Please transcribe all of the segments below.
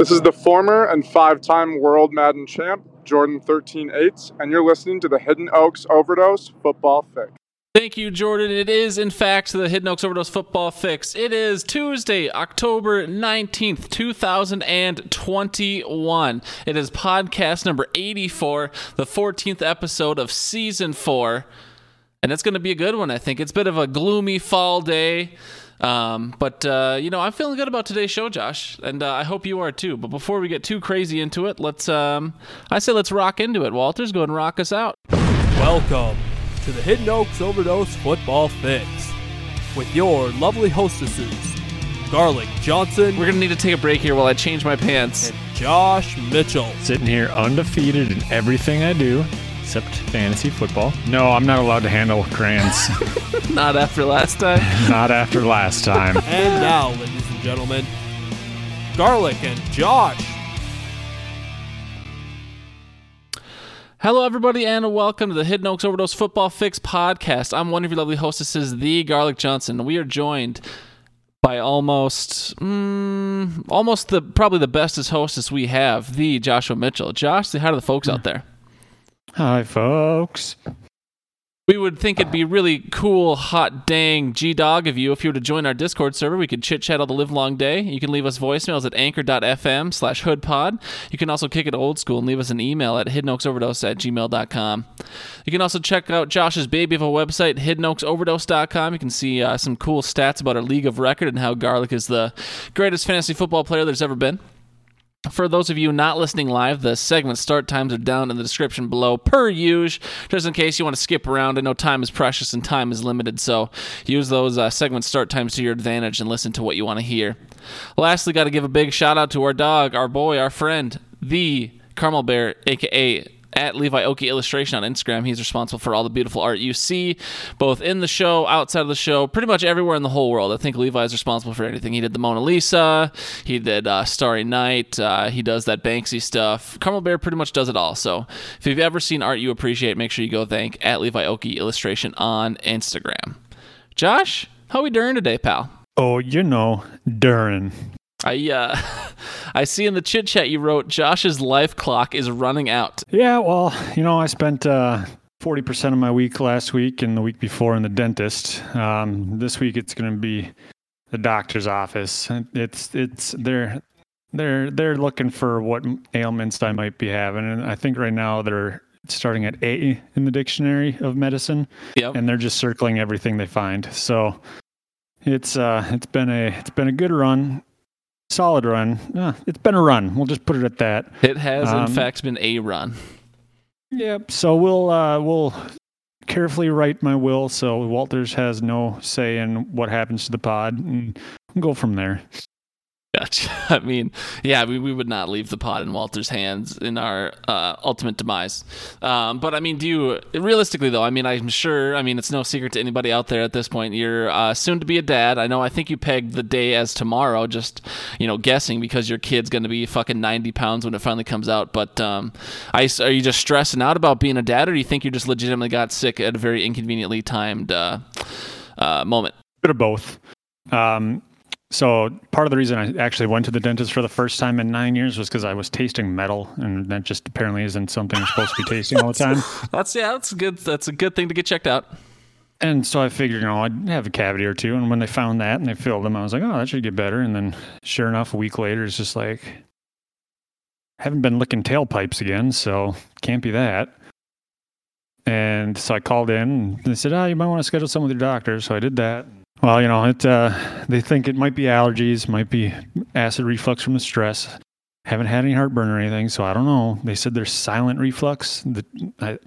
This is the former and five time World Madden champ, Jordan 13-8, and you're listening to the Hidden Oaks Overdose Football Fix. Thank you, Jordan. It is, in fact, the Hidden Oaks Overdose Football Fix. It is Tuesday, October 19th, 2021. It is podcast number 84, the 14th episode of season four. And it's going to be a good one, I think. It's a bit of a gloomy fall day. Um, but, uh, you know, I'm feeling good about today's show, Josh. And uh, I hope you are too. But before we get too crazy into it, let's, um, I say let's rock into it. Walters, go and rock us out. Welcome to the Hidden Oaks Overdose Football Fix with your lovely hostesses, Garlic Johnson We're going to need to take a break here while I change my pants. and Josh Mitchell. sitting here undefeated in everything I do except fantasy football. No, I'm not allowed to handle crayons. Not after last time. not after last time. And now, ladies and gentlemen, Garlic and Josh. Hello, everybody, and welcome to the Hidden Oaks Overdose Football Fix podcast. I'm one of your lovely hostesses, the Garlic Johnson. We are joined by almost, mm, almost the probably the bestest hostess we have, the Joshua Mitchell. Josh, say hi to the folks out there. Hi, folks. We would think it'd be really cool, hot dang G Dog of you if you were to join our Discord server. We could chit chat all the live long day. You can leave us voicemails at anchor.fm slash hoodpod. You can also kick it old school and leave us an email at hiddenoaksoverdose at gmail.com. You can also check out Josh's baby of a website, hiddenoaksoverdose.com. You can see uh, some cool stats about our league of record and how Garlic is the greatest fantasy football player there's ever been. For those of you not listening live, the segment start times are down in the description below, per usual, just in case you want to skip around. I know time is precious and time is limited, so use those uh, segment start times to your advantage and listen to what you want to hear. Lastly, got to give a big shout out to our dog, our boy, our friend, the Carmel Bear, aka at Levi Oki Illustration on Instagram. He's responsible for all the beautiful art you see, both in the show, outside of the show, pretty much everywhere in the whole world. I think Levi is responsible for anything. He did the Mona Lisa, he did uh, Starry Night, uh, he does that Banksy stuff. Carmel Bear pretty much does it all. So if you've ever seen art you appreciate, make sure you go thank at Levi Oki Illustration on Instagram. Josh, how we doing today, pal? Oh, you know, Durin. I uh, I see in the chit chat you wrote Josh's life clock is running out. Yeah, well, you know, I spent uh, 40% of my week last week and the week before in the dentist. Um, this week it's going to be the doctor's office. It's it's they're they're they're looking for what ailments I might be having, and I think right now they're starting at A in the dictionary of medicine, Yep. and they're just circling everything they find. So it's uh it's been a it's been a good run, solid run. Uh, it's been a run. We'll just put it at that. It has in Um, fact been a run. Yep. So we'll uh, we'll carefully write my will so Walters has no say in what happens to the pod, and go from there. I mean, yeah, we, we would not leave the pot in Walter's hands in our uh, ultimate demise. Um, but I mean, do you realistically though? I mean, I'm sure. I mean, it's no secret to anybody out there at this point. You're uh, soon to be a dad. I know. I think you pegged the day as tomorrow. Just you know, guessing because your kid's going to be fucking 90 pounds when it finally comes out. But um, I, are you just stressing out about being a dad, or do you think you just legitimately got sick at a very inconveniently timed uh, uh, moment? Bit of both. Um, so part of the reason I actually went to the dentist for the first time in nine years was because I was tasting metal, and that just apparently isn't something you're supposed to be tasting all the time. That's yeah, that's good. That's a good thing to get checked out. And so I figured, you know, I'd have a cavity or two. And when they found that and they filled them, I was like, oh, that should get better. And then sure enough, a week later, it's just like, haven't been licking tailpipes again, so can't be that. And so I called in and they said, oh, you might want to schedule some with your doctor. So I did that. Well, you know, it, uh, they think it might be allergies, might be acid reflux from the stress. Haven't had any heartburn or anything, so I don't know. They said there's silent reflux. That I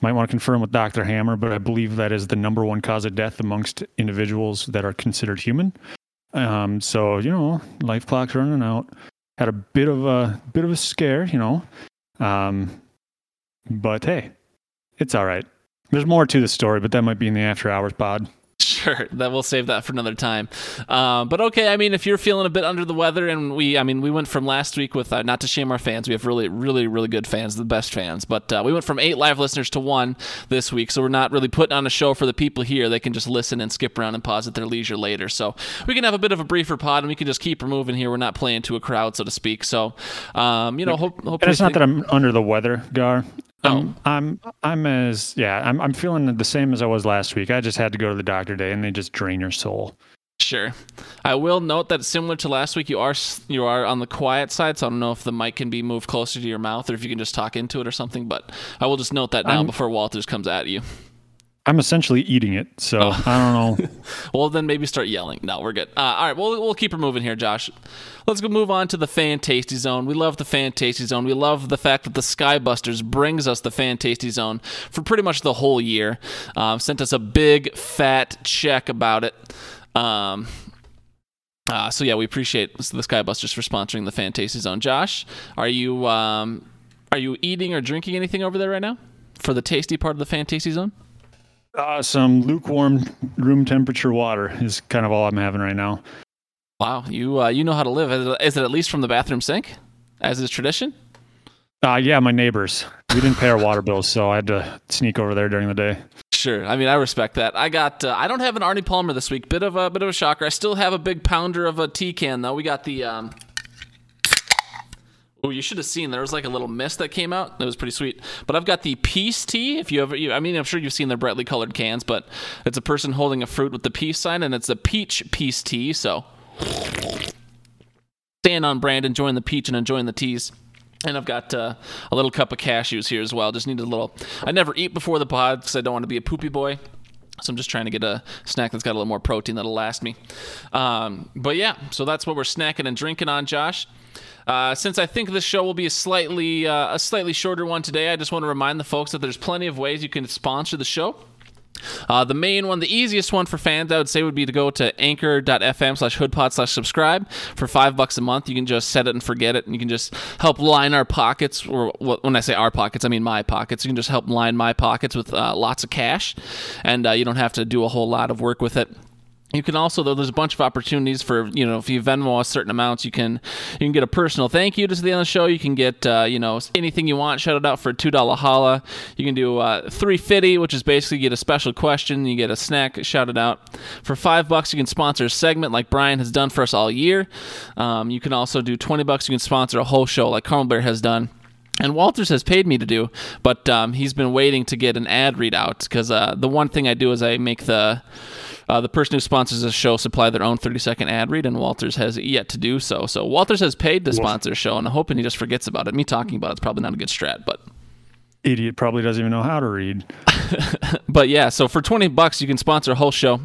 might want to confirm with Dr. Hammer, but I believe that is the number one cause of death amongst individuals that are considered human. Um, so you know, life clock's running out. Had a bit of a bit of a scare, you know, um, but hey, it's all right. There's more to the story, but that might be in the after hours pod. Sure, that we'll save that for another time. Uh, but okay, I mean, if you're feeling a bit under the weather, and we, I mean, we went from last week with uh, not to shame our fans, we have really, really, really good fans, the best fans. But uh, we went from eight live listeners to one this week, so we're not really putting on a show for the people here. They can just listen and skip around and pause at their leisure later. So we can have a bit of a briefer pod, and we can just keep moving here. We're not playing to a crowd, so to speak. So, um, you know, hope. hope it's not that I'm under the weather, Gar. Um, oh. I'm, I'm I'm as yeah I'm I'm feeling the same as I was last week. I just had to go to the doctor today, and they just drain your soul. Sure. I will note that similar to last week, you are you are on the quiet side, so I don't know if the mic can be moved closer to your mouth or if you can just talk into it or something. But I will just note that now I'm- before Walters comes at you. I'm essentially eating it, so Oh. I don't know. Well, then maybe start yelling. No, we're good. Uh, all right, well, we'll keep her moving here, Josh. Let's go move on to the Fan Tasty Zone. We love the Fan Tasty Zone. We love the fact that the Skybusters brings us the Fan Tasty Zone for pretty much the whole year. Um, sent us a big fat check about it. Um, uh, so yeah, we appreciate the Skybusters for sponsoring the Fan Tasty Zone. Josh, are you um, are you eating or drinking anything over there right now for the tasty part of the Fan Tasty Zone? Uh, some lukewarm room temperature water is kind of all I'm having right now. Wow, you uh, you know how to live. Is it at least from the bathroom sink, as is tradition? Uh, yeah, my neighbors. We didn't pay our water bills, so I had to sneak over there during the day. Sure. I mean, I respect that. I got. Uh, I don't have an Arnie Palmer this week. Bit of a bit of a shocker. I still have a big pounder of a tea can though. We got the. Um... Oh, you should have seen. There was like a little mist that came out. That was pretty sweet. But I've got the peace tea. If you ever, you, I mean, I'm sure you've seen the brightly colored cans, but it's a person holding a fruit with the peace sign, and it's a peach peace tea. So, staying on brand, enjoying the peach and enjoying the teas. And I've got uh, a little cup of cashews here as well. Just need a little. I never eat before the pod because I don't want to be a poopy boy. So I'm just trying to get a snack that's got a little more protein that'll last me. Um, but yeah, so that's what we're snacking and drinking on, Josh. Uh, since I think this show will be a slightly uh, a slightly shorter one today, I just want to remind the folks that there's plenty of ways you can sponsor the show. Uh, the main one, the easiest one for fans, I would say, would be to go to anchor.fm slash hoodpod slash subscribe for five bucks a month. You can just set it and forget it, and you can just help line our pockets. Or when I say our pockets, I mean my pockets. You can just help line my pockets with uh, lots of cash, and uh, you don't have to do a whole lot of work with it. You can also though there's a bunch of opportunities for you know if you Venmo a certain amounts you can you can get a personal thank you to the end of the show. You can get uh, you know anything you want. Shout it out for two dollar holla. You can do uh, three fifty which is basically get a special question. You get a snack. Shouted out. For five bucks you can sponsor a segment like Brian has done for us all year. Um, you can also do twenty bucks. You can sponsor a whole show like Carl Bear has done and Walters has paid me to do, but um, he's been waiting to get an ad readout because uh, the one thing I do is I make the uh, the person who sponsors the show supply their own 30 second ad read, and Walters has yet to do so. So Walters has paid to sponsor the show, and I'm hoping he just forgets about it. Me talking about it's probably not a good strat, but Idiot probably doesn't even know how to read. but yeah. So for 20 bucks, you can sponsor a whole show.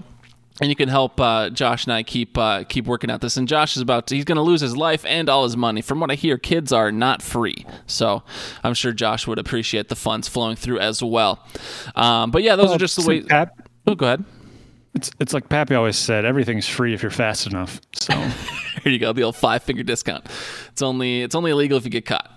And you can help uh, Josh and I keep uh, keep working at this. And Josh is about to, he's going to lose his life and all his money. From what I hear, kids are not free. So I'm sure Josh would appreciate the funds flowing through as well. Um, but yeah, those are just the way. Pap, Oh, go ahead. It's it's like Pappy always said, everything's free if you're fast enough. So Here you go, the old five finger discount. It's only it's only illegal if you get caught.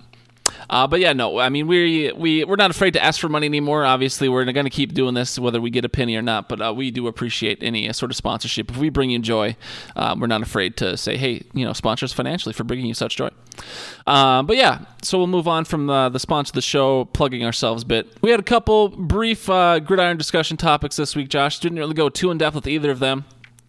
Uh, but yeah, no, I mean we we we're not afraid to ask for money anymore. Obviously, we're going to keep doing this whether we get a penny or not. But uh, we do appreciate any uh, sort of sponsorship. If we bring you joy, um, we're not afraid to say, hey, you know, sponsor us financially for bringing you such joy. Um, but yeah, so we'll move on from uh, the sponsor of the show, plugging ourselves a bit. We had a couple brief uh, gridiron discussion topics this week. Josh didn't really go too in depth with either of them.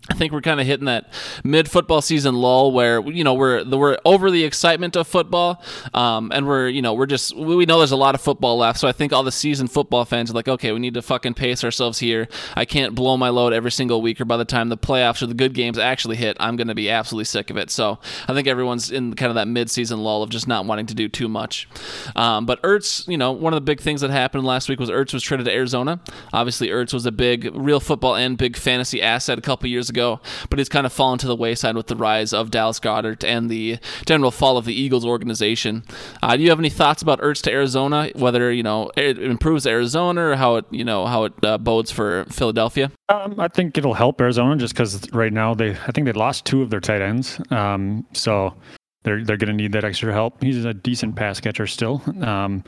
I think we're kind of hitting that mid football season lull where you know we're we're over the excitement of football, um, and we're you know we're just we know there's a lot of football left. So I think all the season football fans are like, okay, we need to fucking pace ourselves here. I can't blow my load every single week, or by the time the playoffs or the good games actually hit, I'm going to be absolutely sick of it. So I think everyone's in kind of that mid season lull of just not wanting to do too much. Um, but Ertz, you know, one of the big things that happened last week was Ertz was traded to Arizona. Obviously, Ertz was a big real football and big fantasy asset a couple years ago, but he's kind of fallen to the wayside with the rise of Dallas Goedert and the general fall of the Eagles organization. Uh, do you have any thoughts about Ertz to Arizona? Whether you know it improves Arizona or how it you know how it uh, bodes for Philadelphia? um, I think it'll help Arizona just because right now they I think they lost two of their tight ends. Um, so they're they're going to need that extra help. He's a decent pass catcher still. Um,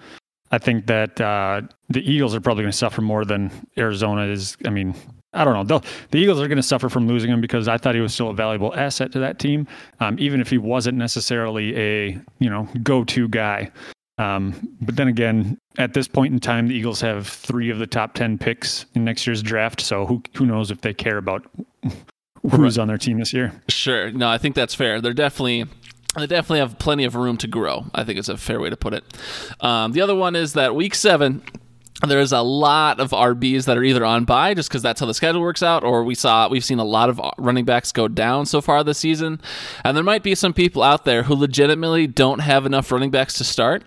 I think that uh, the Eagles are probably going to suffer more than Arizona is. I mean, I don't know. The Eagles are going to suffer from losing him because I thought he was still a valuable asset to that team, um, even if he wasn't necessarily a you know go-to guy. Um, but then again, at this point in time, the Eagles have three of the top ten picks in next year's draft. So who who knows if they care about who's on their team this year? Sure. No, I think that's fair. They're definitely they definitely have plenty of room to grow. I think it's a fair way to put it. Um, the other one is that week seven there's a lot of RBs that are either on bye just because that's how the schedule works out, or we saw we've seen a lot of uh, running backs go down so far this season, and there might be some people out there who legitimately don't have enough running backs to start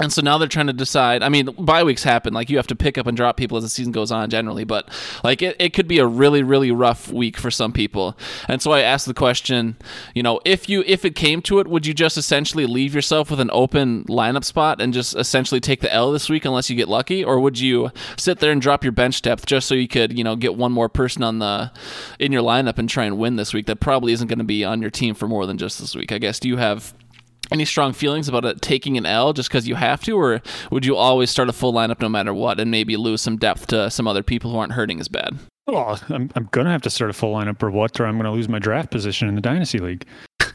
and so now they're trying to decide. I mean, bye weeks happen. Like you have to pick up and drop people as the season goes on generally, but like it, it could be a really, really rough week for some people. And so I asked the question, you know, if you if it came to it, would you just essentially leave yourself with an open lineup spot and just essentially take the L this week unless you get lucky? Or would you sit there and drop your bench depth just so you could, you know, get one more person on the in your lineup and try and win this week that probably isn't going to be on your team for more than just this week? I guess do you have any strong feelings about it taking an L just because you have to, or would you always start a full lineup no matter what and maybe lose some depth to some other people who aren't hurting as bad? Well, I'm, I'm going to have to start a full lineup or what, or I'm going to lose my draft position in the Dynasty League.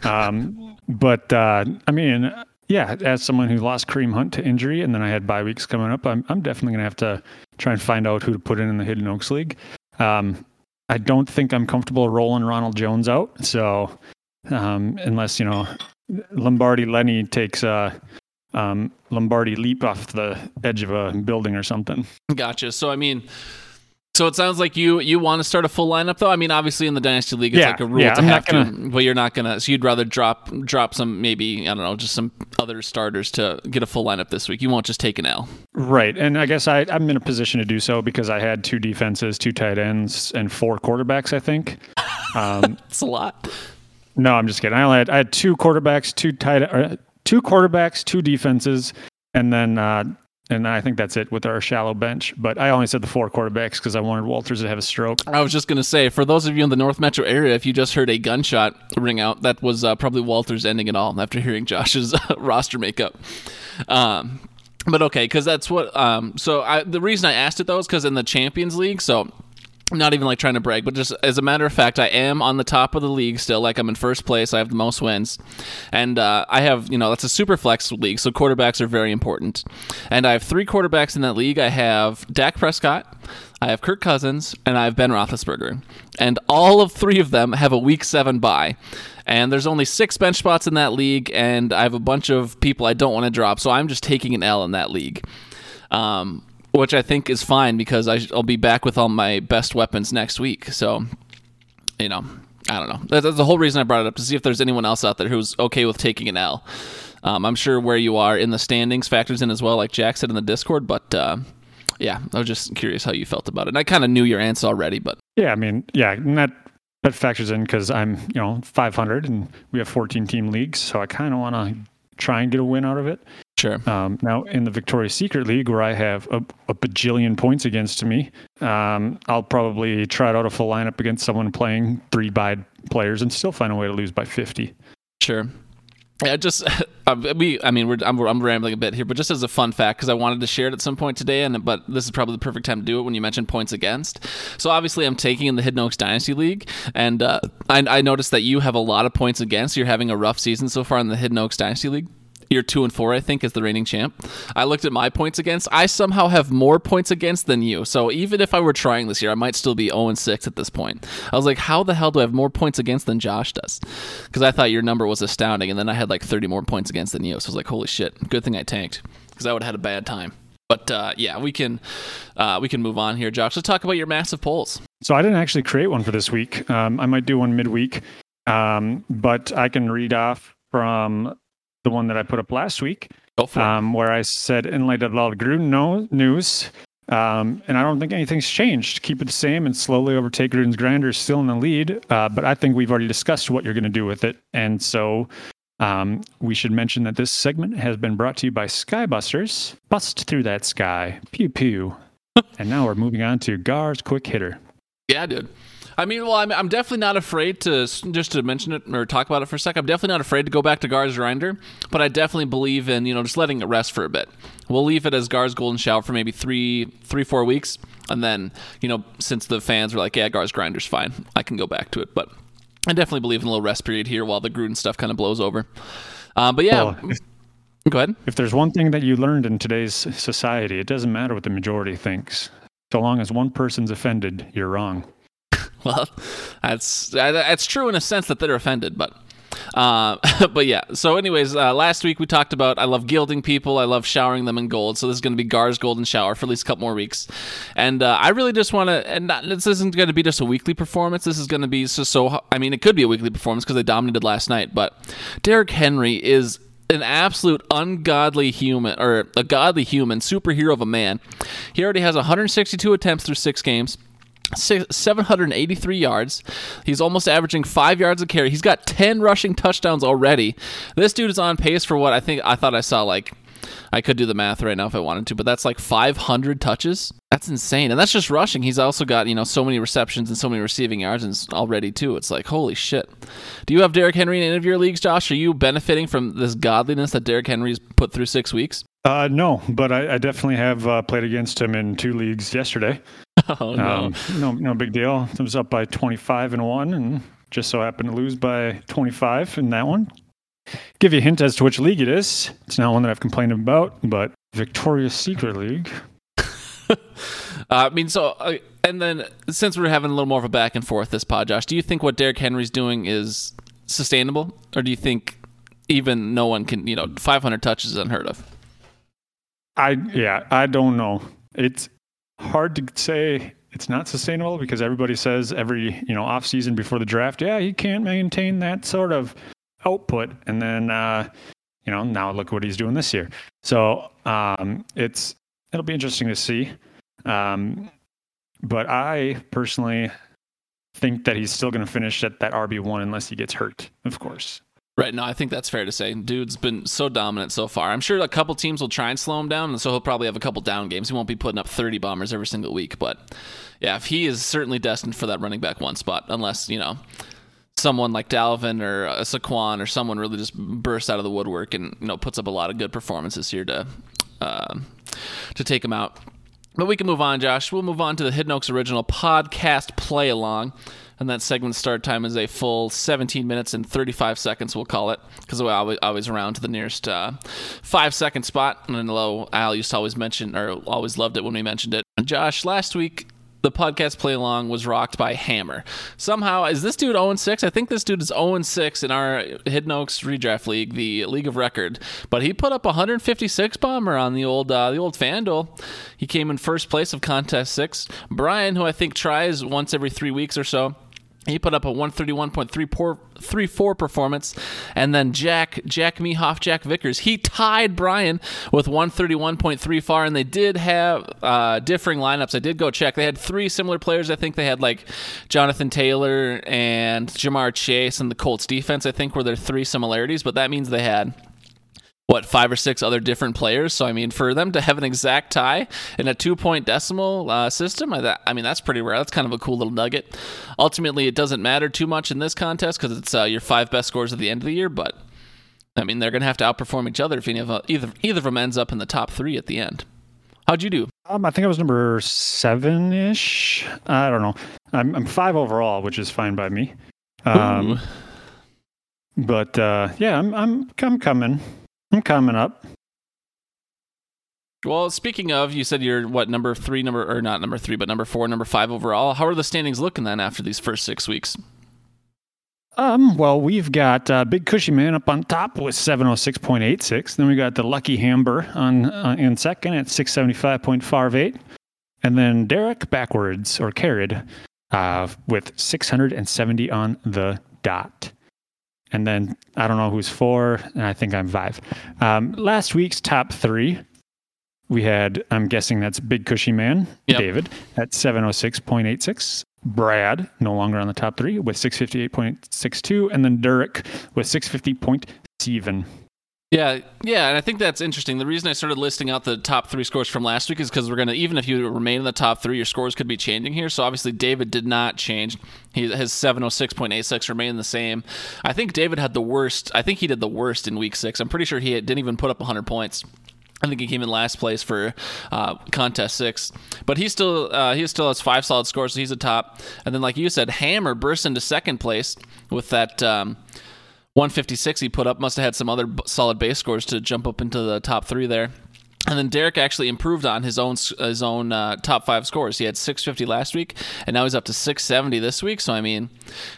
Um, but, uh, I mean, yeah, as someone who lost Kareem Hunt to injury and then I had bye weeks coming up, I'm, I'm definitely going to have to try and find out who to put in in the Hidden Oaks League. Um, I don't think I'm comfortable rolling Ronald Jones out. So, um, unless, you know, Lombardi Lenny takes a um, Lombardi leap off the edge of a building or something. Gotcha. So I mean, so it sounds like you you want to start a full lineup though. I mean, obviously in the dynasty league, it's Yeah, like a rule yeah, to I'm have not to, gonna- but you're not gonna. So you'd rather drop drop some maybe I don't know, just some other starters to get a full lineup this week. You won't just take an L. Right. And I guess I, I'm in a position to do so because I had two defenses, two tight ends, and four quarterbacks, I think. Um, It's a lot. No, I'm just kidding. I only had, I had two quarterbacks, two tight, uh, two quarterbacks, two defenses, and then, uh, and I think that's it with our shallow bench. But I only said the four quarterbacks because I wanted Walters to have a stroke. I was just gonna say, for those of you in the North Metro area, if you just heard a gunshot ring out, that was uh, probably Walters ending it all after hearing Josh's roster makeup. Um, but okay, because that's what. Um, so I, the reason I asked it though is because in the Champions League, so. Not even like trying to brag, but just as a matter of fact, I am on the top of the league still. Like I'm in first place. I have the most wins, and uh, I have you know that's a super flex league, so quarterbacks are very important. And I have three quarterbacks in that league. I have Dak Prescott, I have Kirk Cousins, and I have Ben Roethlisberger, and all of three of them have a Week Seven bye. And there's only six bench spots in that league, and I have a bunch of people I don't want to drop, so I'm just taking an L in that league. Um, which I think is fine because I, I'll be back with all my best weapons next week. So, you know, I don't know. That's, the whole reason I brought it up to see if there's anyone else out there who's okay with taking an L. Um, I'm sure where you are in the standings factors in as well, like Jack said in the Discord. But uh, yeah, I was just curious how you felt about it. And I kind of knew your answer already, but Yeah, I mean, yeah, that that factors in because I'm, you know, 500 and we have 14 team leagues, so I kind of want to try and get a win out of it. sure. Um, now, in the Victoria's Secret League, where I have a, a bajillion points against me, um, I'll probably try out a full lineup against someone playing three bide players and still find a way to lose by 50. Sure. Yeah, just um, we. I mean, we're I'm, I'm rambling a bit here, but just as a fun fact, because I wanted to share it at some point today, and but this is probably the perfect time to do it when you mentioned points against. So obviously, I'm taking in the Hidden Oaks Dynasty League, and uh, I, I noticed that you have a lot of points against. You're having a rough season so far in the Hidden Oaks Dynasty League. You're two and four, I think, as the reigning champ. I looked at my points against. I somehow have more points against than you. So even if I were trying this year, I might still be 0 and 6 at this point. I was like, how the hell do I have more points against than Josh does? Because I thought your number was astounding, and then I had like 30 more points against than you. So I was like, holy shit, good thing I tanked because I would have had a bad time. But uh, yeah, we can uh, we can move on here, Josh. Let's talk about your massive polls. So I didn't actually create one for this week. Um, I might do one midweek, um, but I can read off from the one that I put up last week. Go for it. um, where I said, in light of the Gruden no- news, um, and I don't think anything's changed. Keep it the same and slowly overtake Gruden's grinder is still in the lead. Uh, but I think we've already discussed what you're going to do with it. And so um, we should mention that this segment has been brought to you by Skybusters. Bust through that sky. Pew pew. and now we're moving on to Gar's quick hitter. Yeah, dude. I mean, well, I'm, I'm definitely not afraid to just to mention it or talk about it for a sec. I'm definitely not afraid to go back to Gar's Grinder, but I definitely believe in you know just letting it rest for a bit. We'll leave it as Gar's Golden Shower for maybe three, three, four weeks, and then you know since the fans were like, yeah, Gar's Grinder's fine, I can go back to it. But I definitely believe in a little rest period here while the Gruden stuff kind of blows over. Uh, but yeah. Well, Go ahead. If there's one thing that you learned in today's society, it doesn't matter what the majority thinks. So long as one person's offended, you're wrong. well, that's that's true in a sense that they're offended, but uh, but yeah. So, anyways, uh, last week we talked about I love gilding people. I love showering them in gold. So this is going to be Gar's golden shower for at least a couple more weeks. And uh, I really just want to. And not, this isn't going to be just a weekly performance. This is going to be so. So I mean, it could be a weekly performance because they dominated last night. But Derrick Henry is an absolute ungodly human or a godly human superhero of a man. He already has 162 attempts through six games. 783 yards. He's almost averaging five yards a carry. He's got 10 rushing touchdowns already. This dude is on pace for what I think I thought I saw like I could do the math right now if I wanted to, but that's like 500 touches. That's insane. And that's just rushing. He's also got, you know, so many receptions and so many receiving yards and already too. It's like, holy shit. Do you have Derrick Henry in any of your leagues, Josh? Are you benefiting from this godliness that Derrick Henry's put through six weeks? Uh, no, but I, I definitely have uh, played against him in two leagues yesterday. Oh, no. Um, no, no big deal. It was up by 25 and one and just so happened to lose by 25 in that one give you a hint as to which league it is. It's not one that I've complained about, but Victoria's Secret League. uh, I mean, so, uh, and then since we're having a little more of a back and forth this pod, Josh, do you think what Derrick Henry's doing is sustainable, or do you think even no one can, you know, 500 touches is unheard of? I yeah, I don't know. It's hard to say it's not sustainable because everybody says every you know off season before the draft, yeah, he can't maintain that sort of output. And then, uh, you know, now look what he's doing this year. So um, it's it'll be interesting to see. Um, but I personally think that he's still going to finish at that RB one unless he gets hurt, of course. Right. No, I think that's fair to say. Dude's been so dominant so far. I'm sure a couple teams will try and slow him down, and so he'll probably have a couple down games. He won't be putting up 30 bombers every single week, but yeah, if he is certainly destined for that running back one spot, unless you know someone like Dalvin or a Saquon or someone really just bursts out of the woodwork and you know puts up a lot of good performances here to uh, to take him out. But we can move on, Josh. We'll move on to the Hidden Oaks original podcast play along. And that segment start time is a full 17 minutes and 35 seconds, we'll call it, because we always, always around to the nearest uh, five second spot. And low, Al used to always mention, or always loved it when we mentioned it. And Josh, last week the podcast play along was rocked by Hammer. Somehow, is this dude 0 6? I think this dude is 0 6 in our Hidden Oaks redraft league, the league of record. But he put up 156 bomber on the old uh, the old FanDuel. He came in first place of contest six. Brian, who I think tries once every three weeks or so, he put up a 131.34 performance. And then Jack, Jack Mehoff, Jack Vickers, he tied Brian with 131.34. And they did have uh, differing lineups. I did go check. They had three similar players. I think they had like Jonathan Taylor and Ja'Marr Chase and the Colts defense, I think, were their three similarities. But that means they had what five or six other different players. So I mean, for them to have an exact tie in a two-point decimal uh, system, I, I, mean that's pretty rare. That's kind of a cool little nugget. Ultimately, it doesn't matter too much in this contest because it's uh, your five best scores at the end of the year. But I mean, they're going to have to outperform each other if any of uh, either either of them ends up in the top three at the end. How'd you do? Um, I think I was number seven ish. I don't know. I'm, I'm five overall, which is fine by me. Um, but uh, yeah, I'm I'm I'm coming. I'm coming up. Well, speaking of, you said you're what number three, number or not number three, but number four, number five overall. How are the standings looking then after these first six weeks? Um, well, we've got uh, Big Cushy Man up on top with 706.86. Then we got the Lucky Hammer on uh, in second at 675.58. And then Derek backwards or carried uh, with 670 on the dot and then I don't know who's four, and I think I'm five. Um, last week's top three, we had, I'm guessing that's Big Cushy Man, yep. David, at 706.86. Brad, no longer on the top three, with 658.62. And then Derek with 650.7. Yeah, yeah, and I think that's interesting. The reason I started listing out the top three scores from last week is because we're gonna even if you remain in the top three, your scores could be changing here. So obviously David did not change. He his seven oh six point eight six remained the same. I think David had the worst. I think he did the worst in week six. I'm pretty sure he didn't even put up hundred points. I think he came in last place for uh, contest six, but he still uh, he still has five solid scores, so he's a top. And then, like you said, Hammer burst into second place with that. Um, 156 he put up must have had some other solid base scores to jump up into the top three there. And then Derek actually improved on his own his own uh, top five scores. He had 650 last week, and now he's up to 670 this week. So I mean,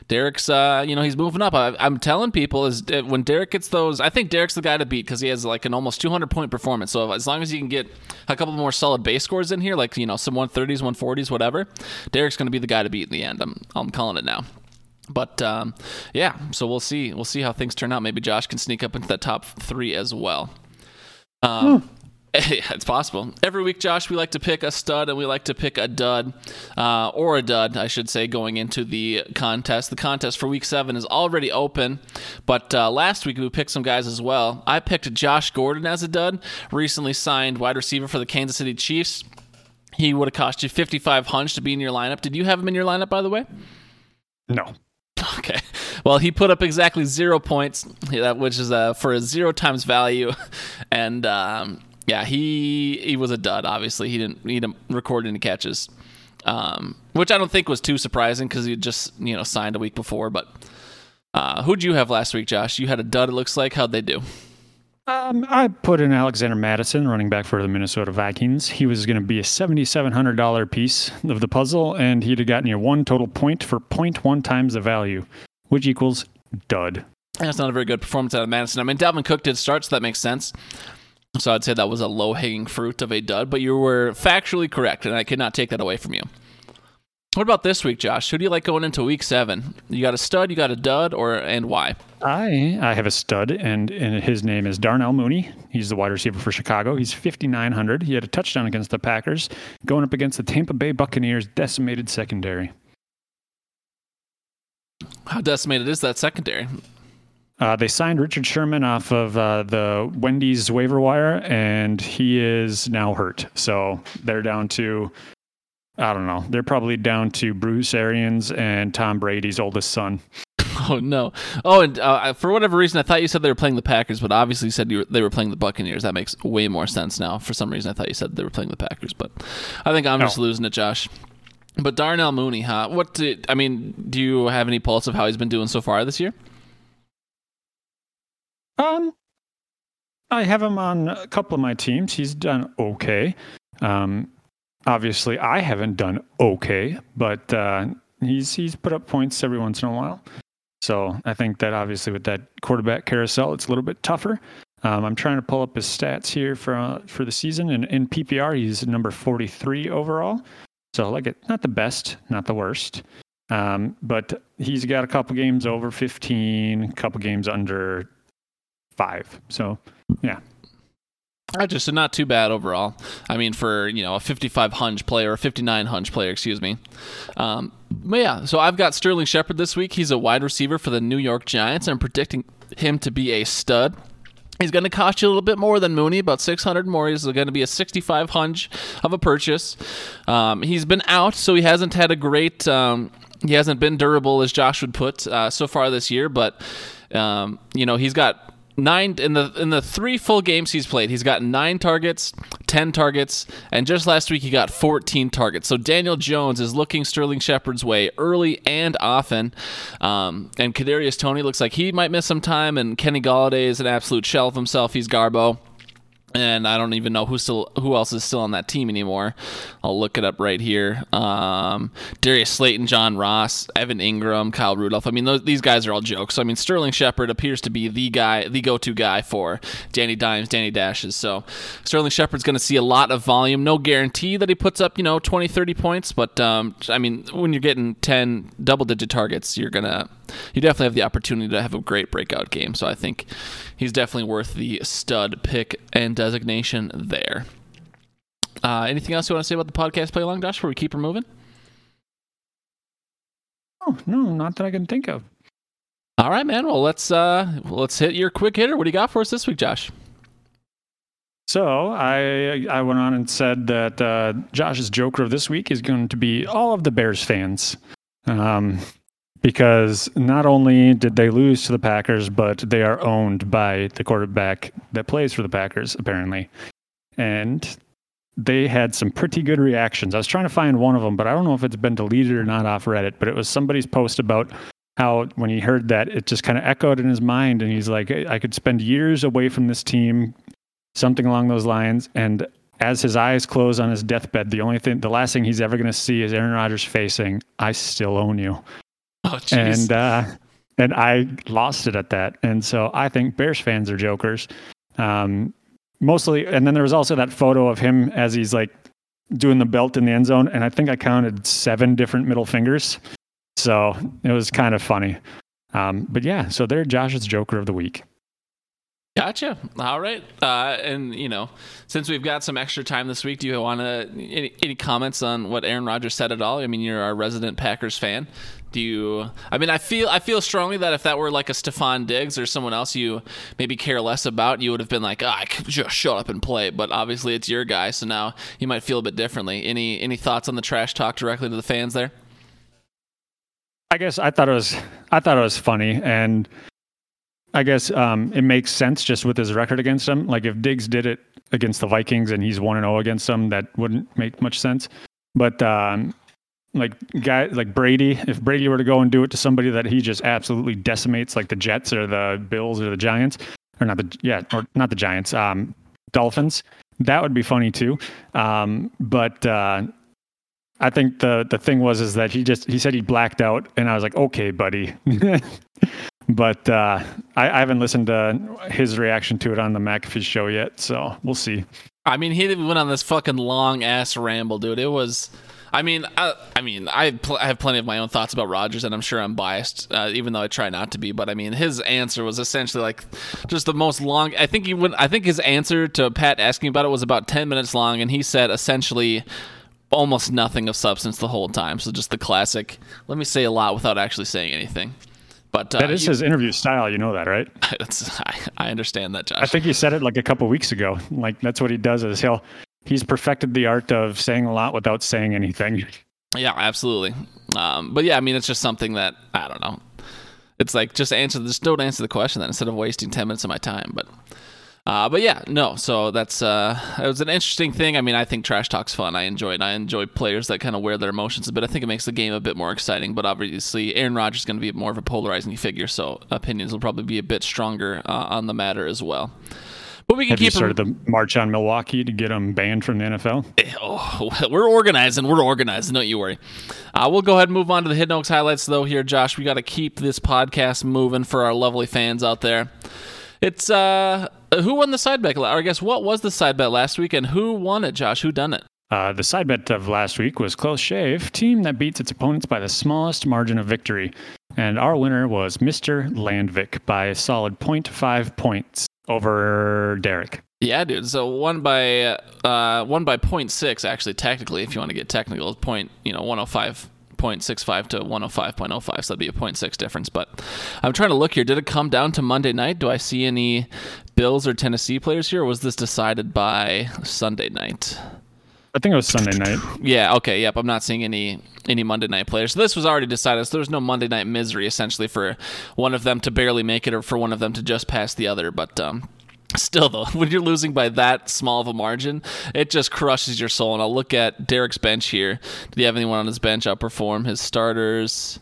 Derek's uh, you know he's moving up. I, am telling people is uh, when Derek gets those, I think Derek's the guy to beat because he has like an almost 200 point performance. So as long as you can get a couple more solid base scores in here, like you know some 130s, 140s, whatever, Derek's going to be the guy to beat in the end. I'm I'm calling it now. But um, yeah, so we'll see. We'll see how things turn out. Maybe Josh can sneak up into that top three as well. Um, hmm. It's possible. Every week, Josh, we like to pick a stud and we like to pick a dud, uh, or a dud, I should say, going into the contest. The contest for week seven is already open, but uh, last week we picked some guys as well. I picked Josh Gordon as a dud, recently signed wide receiver for the Kansas City Chiefs. He would have cost you 55 hunch to be in your lineup. Did you have him in your lineup, by the way? No. Okay. Well, he put up exactly zero points, which is uh, for a zero times value, and um, yeah, he he was a dud. Obviously, he didn't he didn't record any catches, um, which I don't think was too surprising because he just you know signed a week before. But uh, who'd you have last week, Josh? You had a dud. It looks like. How'd they do? Um, I put in Alexander Mattison, running back for the Minnesota Vikings. He was going to be a $7,700 piece of the puzzle, and he'd have gotten you one total point for 0.1 times the value, which equals dud. That's not a very good performance out of Mattison. I mean, Dalvin Cook did start, so that makes sense. So I'd say that was a low hanging fruit of a dud, but you were factually correct, and I could not take that away from you. What about this week, Josh? Who do you like going into week seven? You got a stud, you got a dud, or and why? I I have a stud, and, and his name is Darnell Mooney. He's the wide receiver for Chicago. He's 5,900. He had a touchdown against the Packers, going up against the Tampa Bay Buccaneers' decimated secondary. How decimated is that secondary? Uh, they signed Richard Sherman off of uh, the Wendy's waiver wire, and he is now hurt. So they're down to I don't know. They're probably down to Bruce Arians and Tom Brady's oldest son. Oh no! Oh, and uh, for whatever reason, I thought you said they were playing the Packers, but obviously you said you were, they were playing the Buccaneers. That makes way more sense now. For some reason, I thought you said they were playing the Packers, but I think I'm just losing it, Josh. But Darnell Mooney, huh? What? Did, I mean, do you have any pulse of how he's been doing so far this year? Um, I have him on a couple of my teams. He's done okay. Um, obviously I haven't done okay, but uh, he's he's put up points every once in a while. So I think that obviously with that quarterback carousel, it's a little bit tougher. Um, I'm trying to pull up his stats here for uh, for the season, and in PPR he's number 43 overall. So like it, not the best, not the worst, um, but he's got a couple games over 15, a couple games under five. So yeah, I just not too bad overall. I mean, for you know a 55 hunch player, a 59 hunch player, excuse me. Um, but yeah, so I've got Sterling Shepard this week. He's a wide receiver for the New York Giants. I'm predicting him to be a stud. He's going to cost you a little bit more than Mooney, about 600 more. He's going to be a 65 hunch of a purchase. Um, he's been out, so he hasn't had a great. Um, he hasn't been durable as Josh would put uh, so far this year, but um, you know he's got nine in the in the three full games he's played, he's got nine targets, ten targets, and just last week he got 14 targets. So Daniel Jones is looking Sterling Shepard's way early and often. Um, and Kadarius Toney looks like he might miss some time, and Kenny Golladay is an absolute shell of himself. He's Garbo and I don't even know who still who else is still on that team anymore. I'll look it up right here. Um, Darius Slayton, John Ross, Evan Engram, Kyle Rudolph. I mean, those, these guys are all jokes. So, I mean, Sterling Shepard appears to be the guy, the go-to guy for Danny Dimes, Danny Dashes. So Sterling Shepard's going to see a lot of volume. No guarantee that he puts up, you know, 20, 30 points, but um, I mean, when you're getting 10 double-digit targets, you're gonna you definitely have the opportunity to have a great breakout game. So I think he's definitely worth the stud pick and designation there. Uh, anything else you want to say about the podcast play along, Josh, before we keep her moving? Oh, no, not that I can think of. All right, man. Well, let's uh let's hit your quick hitter. What do you got for us this week, Josh? So I I went on and said that uh, Josh's Joker of this week is going to be all of the Bears fans, um, because not only did they lose to the Packers, but they are owned by the quarterback that plays for the Packers apparently, and they had some pretty good reactions. I was trying to find one of them, but I don't know if it's been deleted or not off Reddit. But it was somebody's post about how when he heard that, it just kind of echoed in his mind, and he's like, I could spend years away from this team something along those lines. And as his eyes close on his deathbed, the only thing, the last thing he's ever going to see is Aaron Rodgers facing, "I still own you," Oh, jeez. and uh, and I lost it at that. And so I think Bears fans are jokers, um, mostly. And then there was also that photo of him as he's like doing the belt in the end zone, and I think I counted seven different middle fingers. So it was kind of funny. Um, but yeah, so they're Josh's Joker of the week. Gotcha. All right. Uh, and you know, since we've got some extra time this week, do you want to any, any comments on what Aaron Rodgers said at all? I mean, you're our resident Packers fan. Do you? I mean, I feel I feel strongly that if that were like a Stefon Diggs or someone else you maybe care less about, you would have been like, ah, I could just shut up and play. But obviously, it's your guy, so now you might feel a bit differently. Any any thoughts on the trash talk directly to the fans there? I guess I thought it was I thought it was funny, and I guess um, it makes sense just with his record against them. Like if Diggs did it against the Vikings and he's one and zero against them, that wouldn't make much sense. But um, like guy like Brady, if Brady were to go and do it to somebody that he just absolutely decimates, like the Jets or the Bills or the Giants, or not the yeah, or not the Giants, um, Dolphins, that would be funny too. Um, but uh, I think the the thing was is that he just he said he blacked out, and I was like, okay, buddy. but uh, I, I haven't listened to his reaction to it on the McAfee show yet, so we'll see. I mean, he went on this fucking long ass ramble, dude. It was. I mean, I, I mean, I, pl- I have plenty of my own thoughts about Rodgers, and I'm sure I'm biased, uh, even though I try not to be. But I mean, his answer was essentially like just the most long. I think he would. I think his answer to Pat asking about it was about ten minutes long, and he said essentially almost nothing of substance the whole time. So just the classic. Let me say a lot without actually saying anything. But uh, That is you- his interview style, you know that, right? I, I understand that, Josh. I think he said it like a couple weeks ago. Like that's what he does is he'll he's perfected the art of saying a lot without saying anything. Yeah, absolutely. Um, but yeah, I mean, it's just something that I don't know. It's like just answer, just don't answer the question then instead of wasting ten minutes of my time. But, uh, but yeah, no. So that's uh, it was an interesting thing. I mean, I think trash talk's fun. I enjoy it. I enjoy players that kind of wear their emotions a bit. I think it makes the game a bit more exciting. But obviously, Aaron Rodgers is going to be more of a polarizing figure, so opinions will probably be a bit stronger uh, on the matter as well. But we can Have you keep 'em- started the march on Milwaukee to get them banned from the NFL? Oh, we're organizing. We're organizing. Don't you worry. Uh, we'll go ahead and move on to the Hidden Oaks highlights, though. Here, Josh, we got to keep this podcast moving for our lovely fans out there. It's uh, who won the side bet? Or I guess what was the side bet last week, and who won it, Josh? Who done it? Uh, the side bet of last week was close shave, team that beats its opponents by the smallest margin of victory. And our winner was Mr. Landvik by a solid 0.5 points over Derek. Yeah, dude. So one by uh, one by point six, actually, technically, if you want to get technical, point you know one hundred five point six five to one hundred five point oh five. So that'd be a point six difference. But I'm trying to look here. Did it come down to Monday night? Do I see any Bills or Tennessee players here? Or was this decided by Sunday night? I think it was Sunday night. Yeah. Okay. Yep. I'm not seeing any any Monday night players. So this was already decided. So there was no Monday night misery essentially for one of them to barely make it or for one of them to just pass the other. But um, still, though, when you're losing by that small of a margin, it just crushes your soul. And I'll look at Derek's bench here. Did he have anyone on his bench outperform his starters?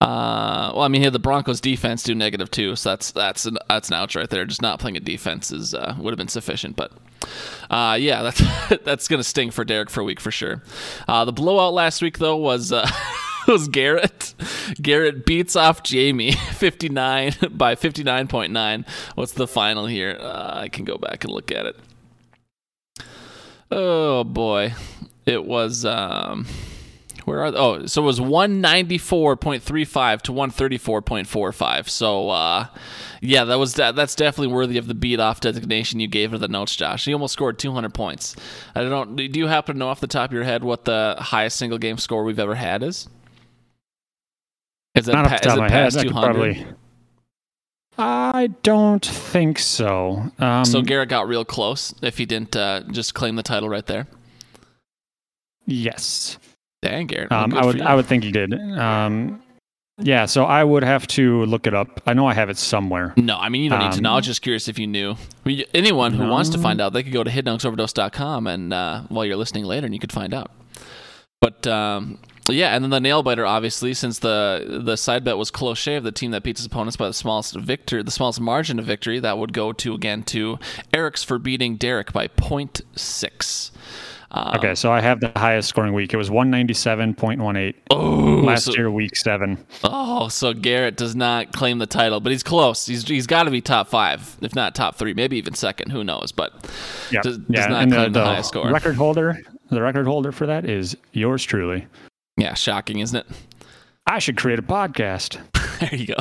Uh, well, I mean, he had the Broncos defense do negative two, so that's that's an that's an ouch right there. Just not playing a defense is uh, would have been sufficient, but uh, yeah, that's that's gonna sting for Derek for a week for sure. Uh, the blowout last week though was uh, was Garrett. Garrett beats off Jamie fifty nine by fifty nine point nine. What's the final here? Uh, I can go back and look at it. Oh boy, it was. Um, where are oh so it was 194.35 to 134.45 so uh yeah that was that that's definitely worthy of the beat off designation you gave her the notes josh he almost scored 200 points i don't do you happen to know off the top of your head what the highest single game score we've ever had is Is it, Not off pa- the top is of it my head. past 200? probably. I don't think so. Um, so Garrett got real close if he didn't uh, just claim the title right there. yes, Dang, Garrett. um, I would. I would think he did. Um, yeah, so I would have to look it up. I know I have it somewhere. No, I mean you don't need to know. I Um, was just curious if you knew. We, anyone who wants to find out, they could go to hiddenoaksoverdose.com and uh, while you're listening later, and you could find out. But um, yeah, and then the nail biter, obviously, since the the side bet was close shave, the team that beats its opponents by the smallest victor, the smallest margin of victory, that would go to again to Eric's for beating Derek by 0.6. Um, Okay, so I have the highest scoring week. It was 197.18 Oh, last so- year, week seven. Oh, so Garrett does not claim the title, but he's close. He's he's got to be top five, if not top three, maybe even second. Who knows? But Yeah, does, does not and claim the, the, the highest score. record holder, the record holder for that is yours truly. Yeah, shocking, isn't it? I should create a podcast. There you go.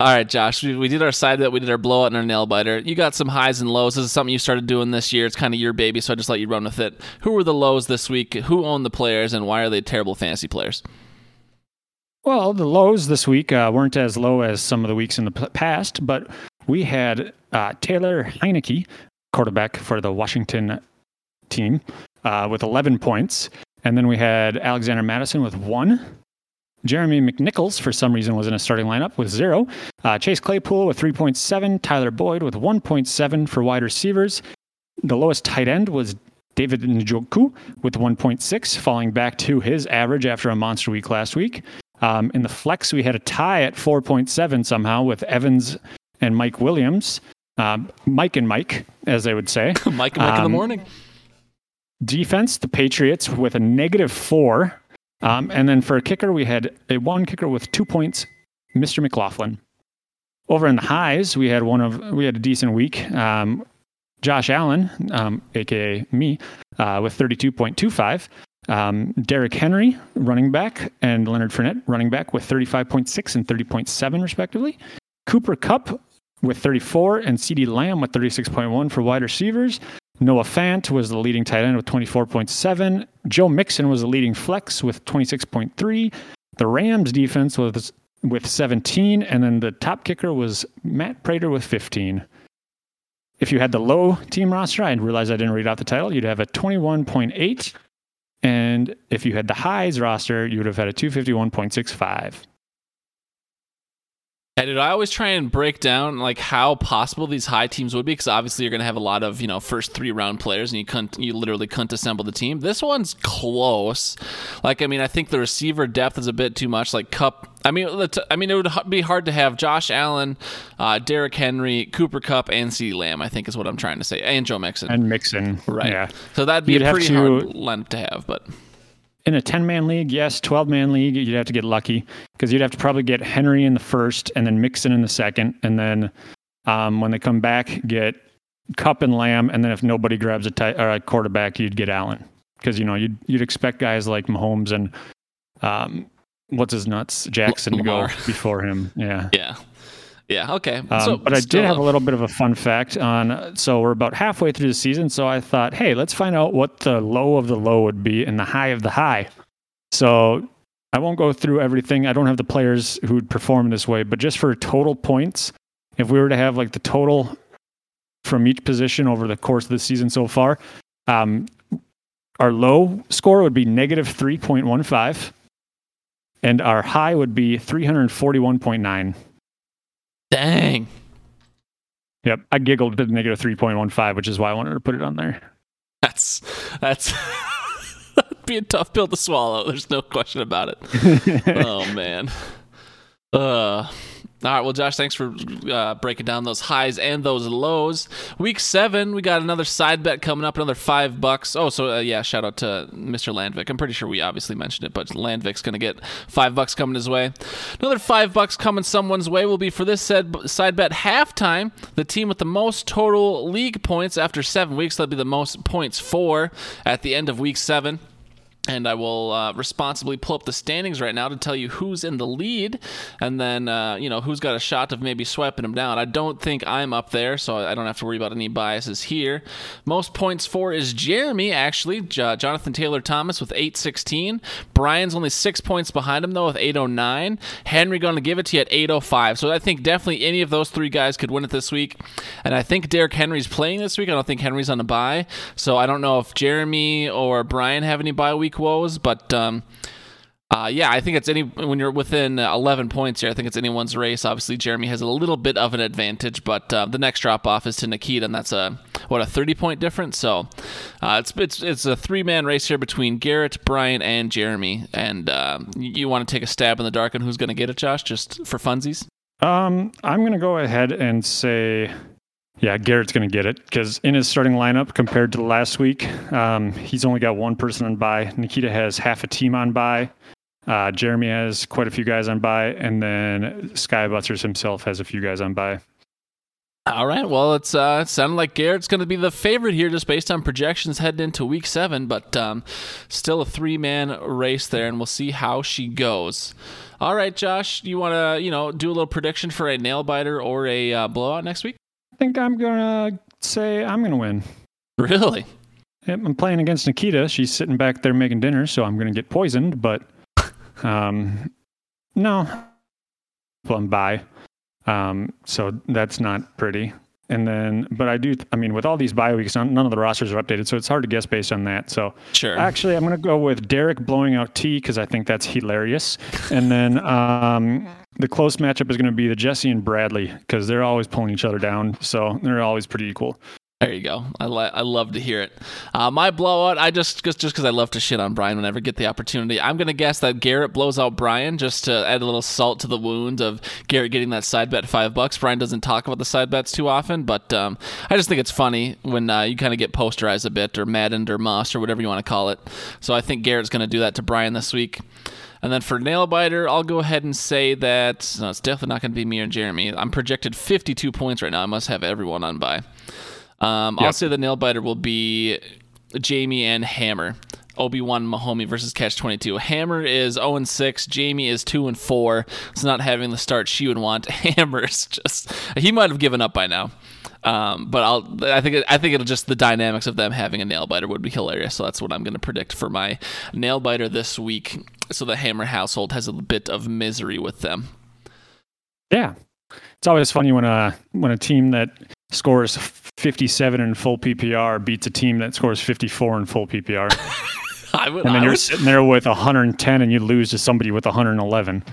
All right, Josh, we, we did our side bet, we did our blowout and our nail biter. You got some highs and lows. This is something you started doing this year. It's kind of your baby, so I just let you run with it. Who were the lows this week? Who owned the players, and why are they terrible fantasy players? Well, the lows this week uh, weren't as low as some of the weeks in the past, but we had uh, Taylor Heinicke, quarterback for the Washington team, uh, with 11 points. And then we had Alexander Mattison with one. Jeremy McNichols, for some reason, was in a starting lineup with zero. Uh, Chase Claypool with 3.7. Tyler Boyd with 1.7 for wide receivers. The lowest tight end was David Njoku with 1.6, falling back to his average after a monster week last week. Um, in the flex, we had a tie at 4.7 somehow with Evans and Mike Williams. Um, Mike and Mike, as they would say. Mike and Mike in the Um, morning. Defense, the Patriots with a negative four. Um, and then for a kicker, we had a one kicker with two points, Mr. McLaughlin. Over in the highs, we had one of we had a decent week. Um, Josh Allen, um, aka me, uh, with 32.25. Um, Henry, running back, and Leonard Fournette, running back, with 35.6 and 30.7 respectively. Cooper Kupp with 34, and CeeDee Lamb with 36.1 for wide receivers. Noah Fant was the leading tight end with 24.7. Joe Mixon was the leading flex with 26.3. The Rams defense was with 17, and then the top kicker was Matt Prater with 15. If you had the low team roster, I realized I didn't read out the title, you'd have a 21.8. And if you had the highs roster, you would have had a 251.65. Yeah, dude, I always try and break down like how possible these high teams would be because obviously you're going to have a lot of you know first three round players and you you literally couldn't assemble the team. This one's close. Like I mean, I think the receiver depth is a bit too much. Like Kupp, I mean, I mean it would be hard to have Josh Allen, uh, Derrick Henry, Cooper Kupp, and C. Lamb. I think is what I'm trying to say, and Joe Mixon. And Mixon. right. Yeah. So that'd be You'd a pretty to- hard lineup to have, but. In a 10 man league, yes, 12 man league, you'd have to get lucky because you'd have to probably get Henry in the first and then Mixon in the second. And then um, when they come back, get Kupp and Lamb. And then if nobody grabs a, tight, or a quarterback, you'd get Allen because, you know, you'd, you'd expect guys like Mahomes and um, what's his nuts, Jackson to go before him. Yeah. Yeah. Yeah. Okay. Um, so, but I did have a little bit of a fun fact on. So we're about halfway through the season. So I thought, hey, let's find out what the low of the low would be and the high of the high. So I won't go through everything. I don't have the players who would perform this way, but just for total points, if we were to have like the total from each position over the course of the season so far, um, our low score would be negative 3.15, and our high would be 341.9. Dang. Yep, I giggled at negative 3.15, which is why I wanted to put it on there. That's that's that'd be a tough pill to swallow. There's no question about it. oh man. Uh all right, well, Josh, thanks for uh, breaking down those highs and those lows. Week seven, we got another side bet coming up, another five bucks. Oh, so uh, yeah, shout out to Mr. Landvik. I'm pretty sure we obviously mentioned it, but Landvik's going to get five bucks coming his way. Another five bucks coming someone's way will be for this said side bet halftime. The team with the most total league points after seven weeks, that'll be the most points for at the end of week seven. And I will uh, responsibly pull up the standings right now to tell you who's in the lead, and then uh, you know who's got a shot of maybe swiping them down. I don't think I'm up there, so I don't have to worry about any biases here. Most points for is Jeremy actually, J- Jonathan Taylor Thomas with 816. Brian's only six points behind him though with 809. Henry going to give it to you at 805. So I think definitely any of those three guys could win it this week, and I think Derrick Henry's playing this week. I don't think Henry's on a bye, so I don't know if Jeremy or Brian have any bye week woes, but um, uh, yeah, I think it's any when you're within 11 points here. I think it's anyone's race. Obviously, Jeremy has a little bit of an advantage, but uh, the next drop off is to Nikita, and that's a what a 30 point difference. So uh, it's it's it's a three man race here between Garrett, Brian, and Jeremy. And uh, you want to take a stab in the dark on who's going to get it, Josh, just for funsies? Um, I'm going to go ahead and say yeah, Garrett's going to get it because in his starting lineup compared to last week, um, he's only got one person on bye. Nikita has half a team on bye. Uh, Jeremy has quite a few guys on bye, and then Sky Butters himself has a few guys on bye. All right. Well, it's uh, it sounded like Garrett's going to be the favorite here, just based on projections heading into Week Seven. But um, still a three-man race there, and we'll see how she goes. All right, Josh, you want to you know do a little prediction for a nail biter or a uh, blowout next week? Think I'm gonna say I'm gonna win. Really? Yep, I'm playing against Nikita. She's sitting back there making dinner, so I'm gonna get poisoned. But um, no, well, I'm by. Um, so that's not pretty. And then, but I do, I mean, with all these bye weeks, none of the rosters are updated, so it's hard to guess based on that. So, sure. Actually, I'm going to go with Derek blowing out T because I think that's hilarious. And then um, the close matchup is going to be the Jesse and Bradley because they're always pulling each other down. So they're always pretty equal. There you go. I I love to hear it. Uh, my blowout, I just just just because I love to shit on Brian whenever I get the opportunity. I'm gonna guess that Garrett blows out Brian just to add a little salt to the wound of Garrett getting that side bet five bucks. Brian doesn't talk about the side bets too often, but um, I just think it's funny when uh, you kind of get posterized a bit or maddened or mossed or whatever you want to call it. So I think Garrett's gonna do that to Brian this week. And then for nail biter, I'll go ahead and say that no, it's definitely not going to be me and Jeremy. I'm projected 52 points right now. I must have everyone on by. Um, yep. I'll say the nail biter will be Jamie and Hammer. Obi Wan Mahomey versus Catch 22. Hammer is 0 and 6. Jamie is 2 and 4. It's not having the start she would want. Hammer is just, he might have given up by now. Um, but I'll, I think, I think it'll just the dynamics of them having a nail biter would be hilarious. So that's what I'm going to predict for my nail biter this week. So the Hammer household has a bit of misery with them. Yeah, it's always funny when a when a team that scores 57 in full PPR beats a team that scores 54 in full PPR. I would, and then I you're would, sitting there with 110 and you lose to somebody with 111.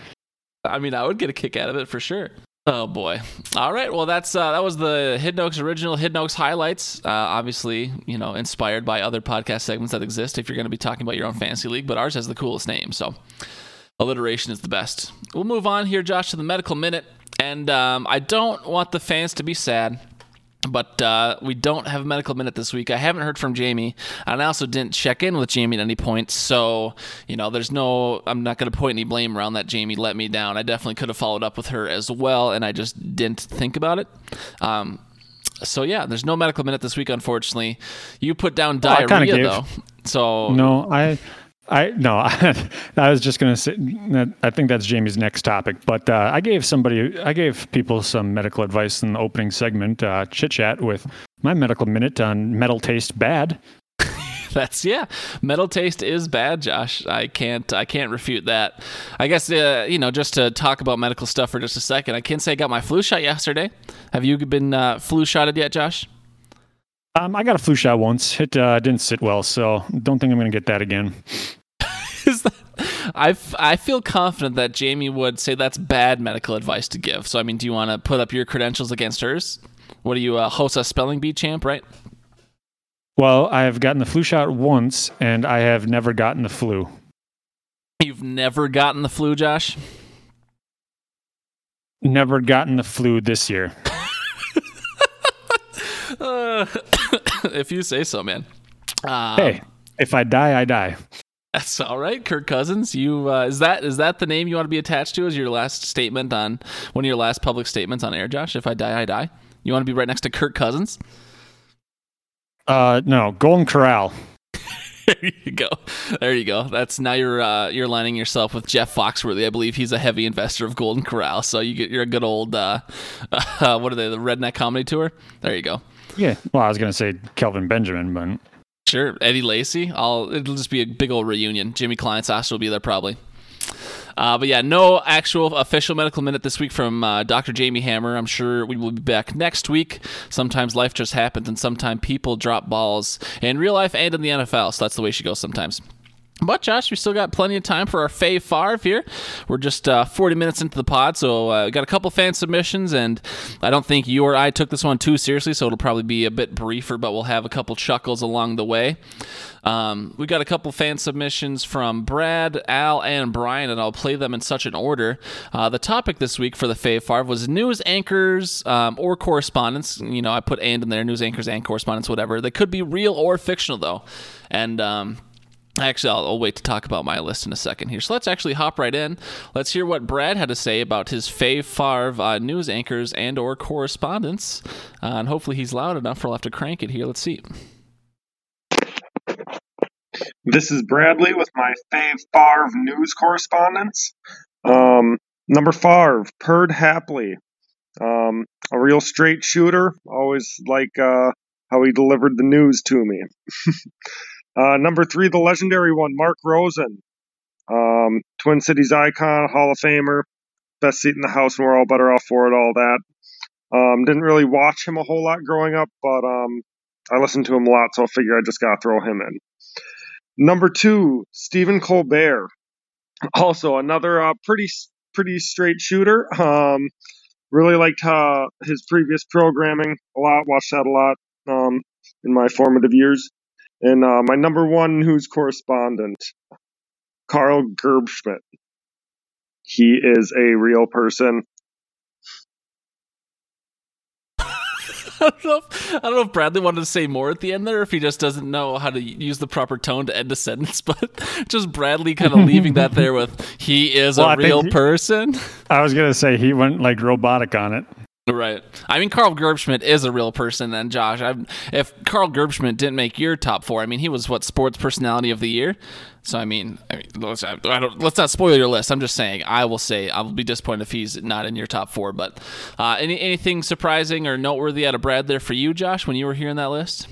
I mean, I would get a kick out of it for sure. Oh boy! All right, well that's uh, that was the Hidden Oaks original Hidden Oaks highlights. Uh, obviously, you know, inspired by other podcast segments that exist. If you're going to be talking about your own fantasy league, but ours has the coolest name, so alliteration is the best. We'll move on here, Josh, to the medical minute, and um, I don't want the fans to be sad but uh, we don't have a medical minute this week. I haven't heard from Jamie, and I also didn't check in with Jamie at any point. So, you know, there's no, I'm not going to point any blame around that Jamie let me down. I definitely could have followed up with her as well, and I just didn't think about it. Um, so yeah, there's no medical minute this week, unfortunately. You put down diarrhea though. So no, I I no, I, was just going to say I think that's Jamie's next topic. But uh, I gave somebody, I gave people some medical advice in the opening segment, uh, chit chat with my medical minute on metal taste bad. that's yeah, metal taste is bad, Josh. I can't, I can't refute that. I guess uh, you know, just to talk about medical stuff for just a second, I can't say I got my flu shot yesterday. Have you been uh, flu shotted yet, Josh? Um, I got a flu shot once. It uh, didn't sit well, so don't think I'm going to get that again. That, I, f- I feel confident that Jamie would say that's bad medical advice to give. So, I mean, do you want to put up your credentials against hers? What are you, a HOSA spelling bee champ, right? Well, I have gotten the flu shot once, and I have never gotten the flu. You've never gotten the flu, Josh? Never gotten the flu this year. uh, if you say so, man. Um, hey, if I die, I die. That's all right, Kirk Cousins. You uh, is that is that the name you want to be attached to as your last statement on one of your last public statements on air, Josh? If I die, I die. You want to be right next to Kirk Cousins? Uh, no, Golden Corral. there you go. There you go. That's now you're uh, you're aligning yourself with Jeff Foxworthy. I believe he's a heavy investor of Golden Corral. So you get you're a good old uh, uh, what are they? The Redneck Comedy Tour. There you go. Yeah. Well, I was gonna say Kelvin Benjamin, but sure, Eddie Lacy. I'll it'll just be a big old reunion. Jimmy Kleinsass will be there probably. Uh, but yeah, no actual official medical minute this week from uh, Dr. Jamie Hammer. I'm sure we will be back next week. Sometimes life just happens, and sometimes people drop balls in real life and in the NFL. So that's the way she goes sometimes. But Josh, we still got plenty of time for our fave Favre here. We're just uh, 40 minutes into the pod, so uh, got a couple fan submissions, and I don't think you or I took this one too seriously, so it'll probably be a bit briefer, but we'll have a couple chuckles along the way. Um, we got a couple fan submissions from Brad, Al, and Brian, and I'll play them in such an order. Uh, the topic this week for the Fave Favre was news anchors um, or correspondents. You know, I put and in there, news anchors and correspondents, whatever. They could be real or fictional, though. And um, Actually, I'll, I'll, wait to talk about my list in a second here. So let's actually hop right in. Let's hear what Brad had to say about his Fave Favre uh, news anchors and or correspondents. Uh, and hopefully he's loud enough I'll have to crank it here. Let's see. This is Bradley with my Fave Favre news correspondence. Um, number five, Perd Hapley. Um, a real straight shooter. Always like uh, how he delivered the news to me. uh, number three, the legendary one, Mark Rosen. Um, Twin Cities icon, Hall of Famer, best seat in the house, and we're all better off for it, all that. Um, didn't really watch him a whole lot growing up, but um, I listened to him a lot, so I figure I just gotta throw him in. Number two, Stephen Colbert. Also, another uh, pretty pretty straight shooter. Um, really liked uh, his previous programming a lot. Watched that a lot um, in my formative years. And uh, my number one news correspondent, Carl Gerbschmidt. He is a real person. I don't know. If, I don't know if Bradley wanted to say more at the end there, if he just doesn't know how to use the proper tone to end a sentence. But just Bradley kind of leaving that there with "he is well, a real he, person." I was gonna say he went like robotic on it. Right. I mean, Carl Gerbschmidt is a real person. And Josh, I, if Carl Gerbschmidt didn't make your top four, I mean, he was what sports personality of the year. So I mean, I mean let's, I let's not spoil your list. I'm just saying. I will say I will be disappointed if he's not in your top four. But uh, any anything surprising or noteworthy out of Brad there for you, Josh, when you were hearing that list?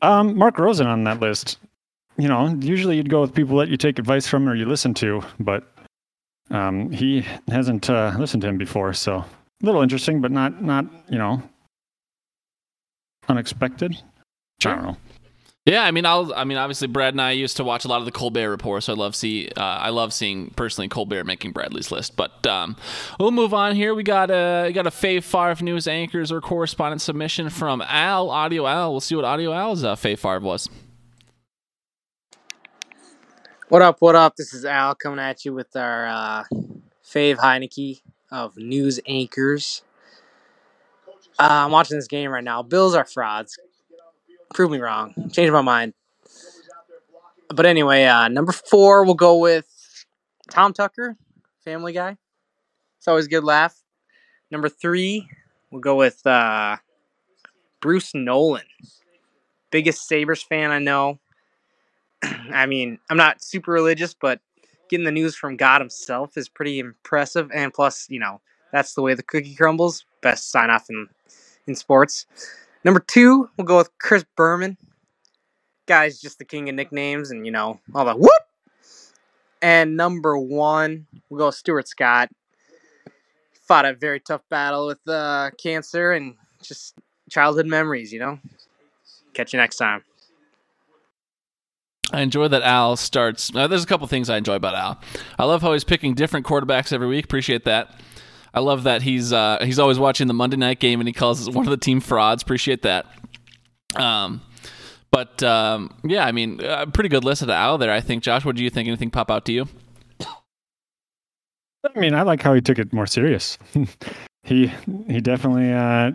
Um, Mark Rosen on that list. You know, usually you'd go with people that you take advice from or you listen to, but um, he hasn't uh, listened to him before, so little interesting, but not not you know unexpected. Sure. I don't know. Yeah, I mean, I'll. I mean, obviously, Brad and I used to watch a lot of the Colbert Report, so I love see. Uh, I love seeing personally Colbert making Bradley's list. But um, we'll move on here. We got a we got a Fave Favre news anchors or correspondent submission from Al Audio Al. We'll see what Audio Al's uh, Fave Favre was. What up? What up? This is Al coming at you with our uh, Fave Heinicke of news anchors. Uh, I'm watching this game right now. Bills are frauds. Prove me wrong. Change my mind. But anyway, uh, number four, we'll go with Tom Tucker, Family Guy. It's always a good laugh. Number three, we'll go with uh, Bruce Nolan. Biggest Sabres fan I know. I mean, I'm not super religious, but getting the news from God Himself is pretty impressive. And plus, you know, that's the way the cookie crumbles. Best sign off in in sports. Number two, we'll go with Chris Berman. Guy's just the king of nicknames, and you know all the whoop. And number one, we'll go with Stuart Scott. Fought a very tough battle with uh, cancer and just childhood memories. You know. Catch you next time. I enjoy that Al starts. Uh, there's a couple things I enjoy about Al. I love how he's picking different quarterbacks every week. Appreciate that. I love that he's uh, he's always watching the Monday night game and he calls one of the team frauds. Appreciate that. Um, but um, yeah, I mean, a pretty good list of Al there. I think. Josh, what do you think? Anything pop out to you? I mean, I like how he took it more serious. he he definitely. Uh,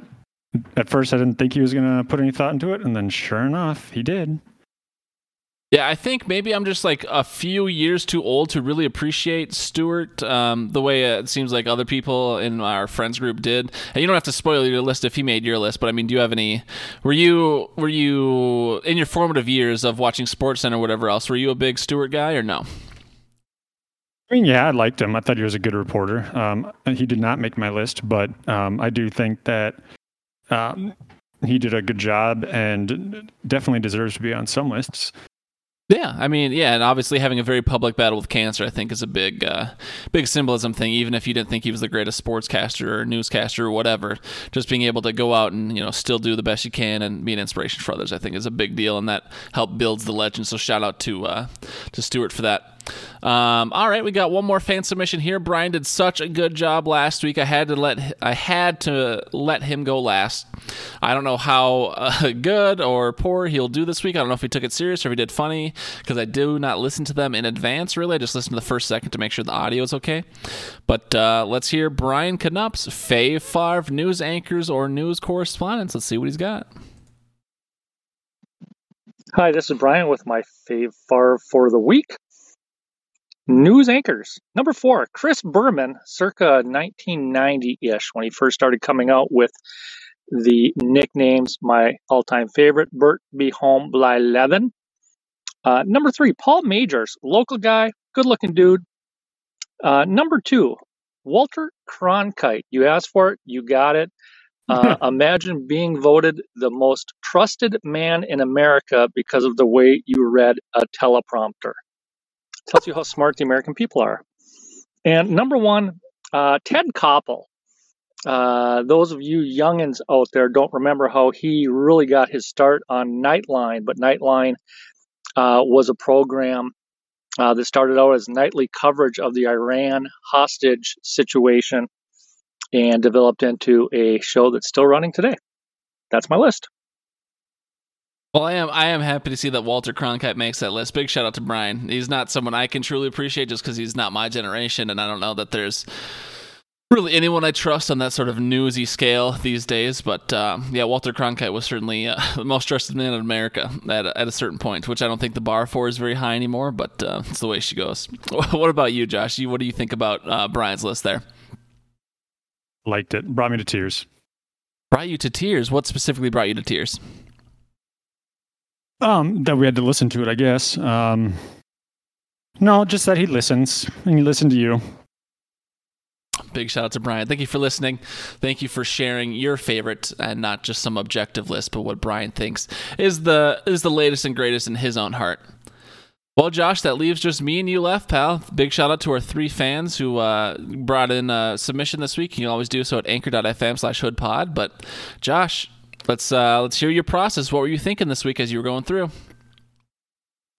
at first, I didn't think he was going to put any thought into it, and then sure enough, he did. Yeah, I think maybe I'm just like a few years too old to really appreciate Stuart um, the way it seems like other people in our friends group did. And you don't have to spoil your list if he made your list, but I mean, do you have any? Were you were you in your formative years of watching Sports Center or whatever else? Were you a big Stuart guy or no? I mean, yeah, I liked him. I thought he was a good reporter. Um, he did not make my list, but um, I do think that um, he did a good job and definitely deserves to be on some lists. Yeah, I mean, yeah, and obviously having a very public battle with cancer, I think, is a big, uh, big symbolism thing. Even if you didn't think he was the greatest sportscaster or newscaster or whatever, just being able to go out and you know still do the best you can and be an inspiration for others, I think, is a big deal, and that help builds the legend. So shout out to uh, to Stuart for that. Um, all right, we got one more fan submission here. Brian did such a good job last week. I had to let I had to let him go last. I don't know how uh, good or poor he'll do this week. I don't know if he took it serious or if he did funny because I do not listen to them in advance. Really, I just listen to the first second to make sure the audio is okay. But uh, let's hear Brian Knup's Fave Favre news anchors or news correspondents. Let's see what he's got. Hi, this is Brian with my Fave Favre for the week. News anchors. Number four, Chris Berman, circa 1990 ish, when he first started coming out with the nicknames. My all time favorite, Bert Be Home Blyleven. Uh, number three, Paul Magers, local guy, good looking dude. Uh, number two, Walter Cronkite. You asked for it, you got it. Uh, imagine being voted the most trusted man in America because of the way you read a teleprompter tells you how smart the American people are. And number one, uh, Ted Koppel. Uh, those of you youngins out there don't remember how he really got his start on Nightline, but Nightline uh, was a program uh, that started out as nightly coverage of the Iran hostage situation and developed into a show that's still running today. That's my list. Well, I am I am happy to see that Walter Cronkite makes that list. Big shout out to Brian. He's not someone I can truly appreciate just because he's not my generation, and I don't know that there's really anyone I trust on that sort of newsy scale these days. But um, yeah, Walter Cronkite was certainly uh, the most trusted man in America at a, at a certain point, which I don't think the bar for is very high anymore. But uh, it's the way she goes. what about you, Josh? what do you think about uh, Brian's list there? Liked it. Brought me to tears. Brought you to tears. What specifically brought you to tears? Um, that we had to listen to it, I guess. Um, no, just that he listens and he listened to you. Big shout out to Brian. Thank you for listening. Thank you for sharing your favorite and not just some objective list, but what Brian thinks is the is the latest and greatest in his own heart. Well, Josh, that leaves just me and you left, pal. Big shout out to our three fans who uh, brought in a submission this week. You can always do so at anchor.fm slash hoodpod. But Josh, Let's uh, let's hear your process. What were you thinking this week as you were going through?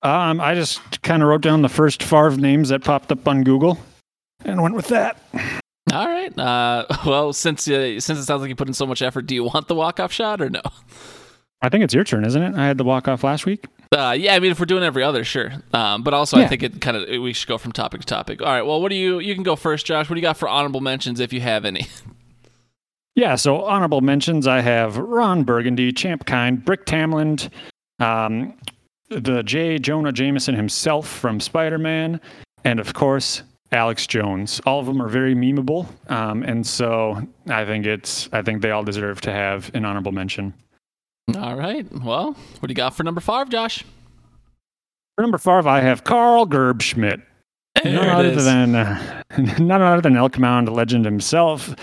Um, I just kind of wrote down the first Favre names that popped up on Google, and went with that. All right. Uh, well, since uh, since it sounds like you put in so much effort, do you want the walk off shot or no? I think it's your turn, isn't it? I had the walk off last week. Uh, yeah, I mean, if we're doing every other, sure. Um, but also, yeah. I think it kind of we should go from topic to topic. All right. Well, what do you? You can go first, Josh. What do you got for honorable mentions, if you have any? Yeah, so honorable mentions I have Ron Burgundy, Champ Kind, Brick Tamland, um, the J. Jonah Jameson himself from Spider Man, and of course, Alex Jones. All of them are very memeable, um, and so I think it's I think they all deserve to have an honorable mention. All right. Well, what do you got for number five, Josh? For number five, I have Karl Gerbschmidt. none other than uh, none other than Elk Mound legend himself,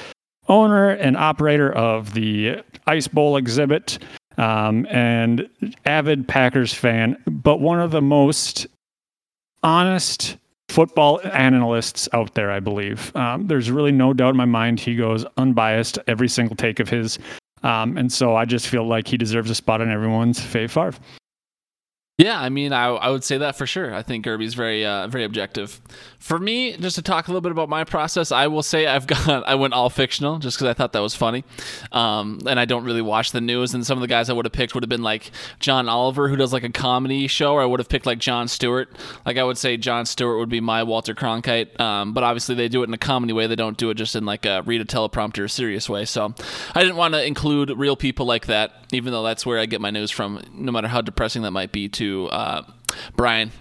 owner and operator of the Ice Bowl exhibit, um, and avid Packers fan, but one of the most honest football analysts out there, I believe. Um, there's really no doubt in my mind he goes unbiased every single take of his. Um, and so I just feel like he deserves a spot on everyone's fave Favre. Yeah, I mean, I, I would say that for sure. I think Irby's very uh, very objective. For me, just to talk a little bit about my process, I will say I've got I went all fictional just because I thought that was funny, um, and I don't really watch the news. And some of the guys I would have picked would have been like John Oliver, who does like a comedy show, or I would have picked like Jon Stewart. Like I would say Jon Stewart would be my Walter Cronkite, um, but obviously they do it in a comedy way. They don't do it just in like a read a teleprompter serious way. So I didn't want to include real people like that, even though that's where I get my news from, no matter how depressing that might be to uh, Brian.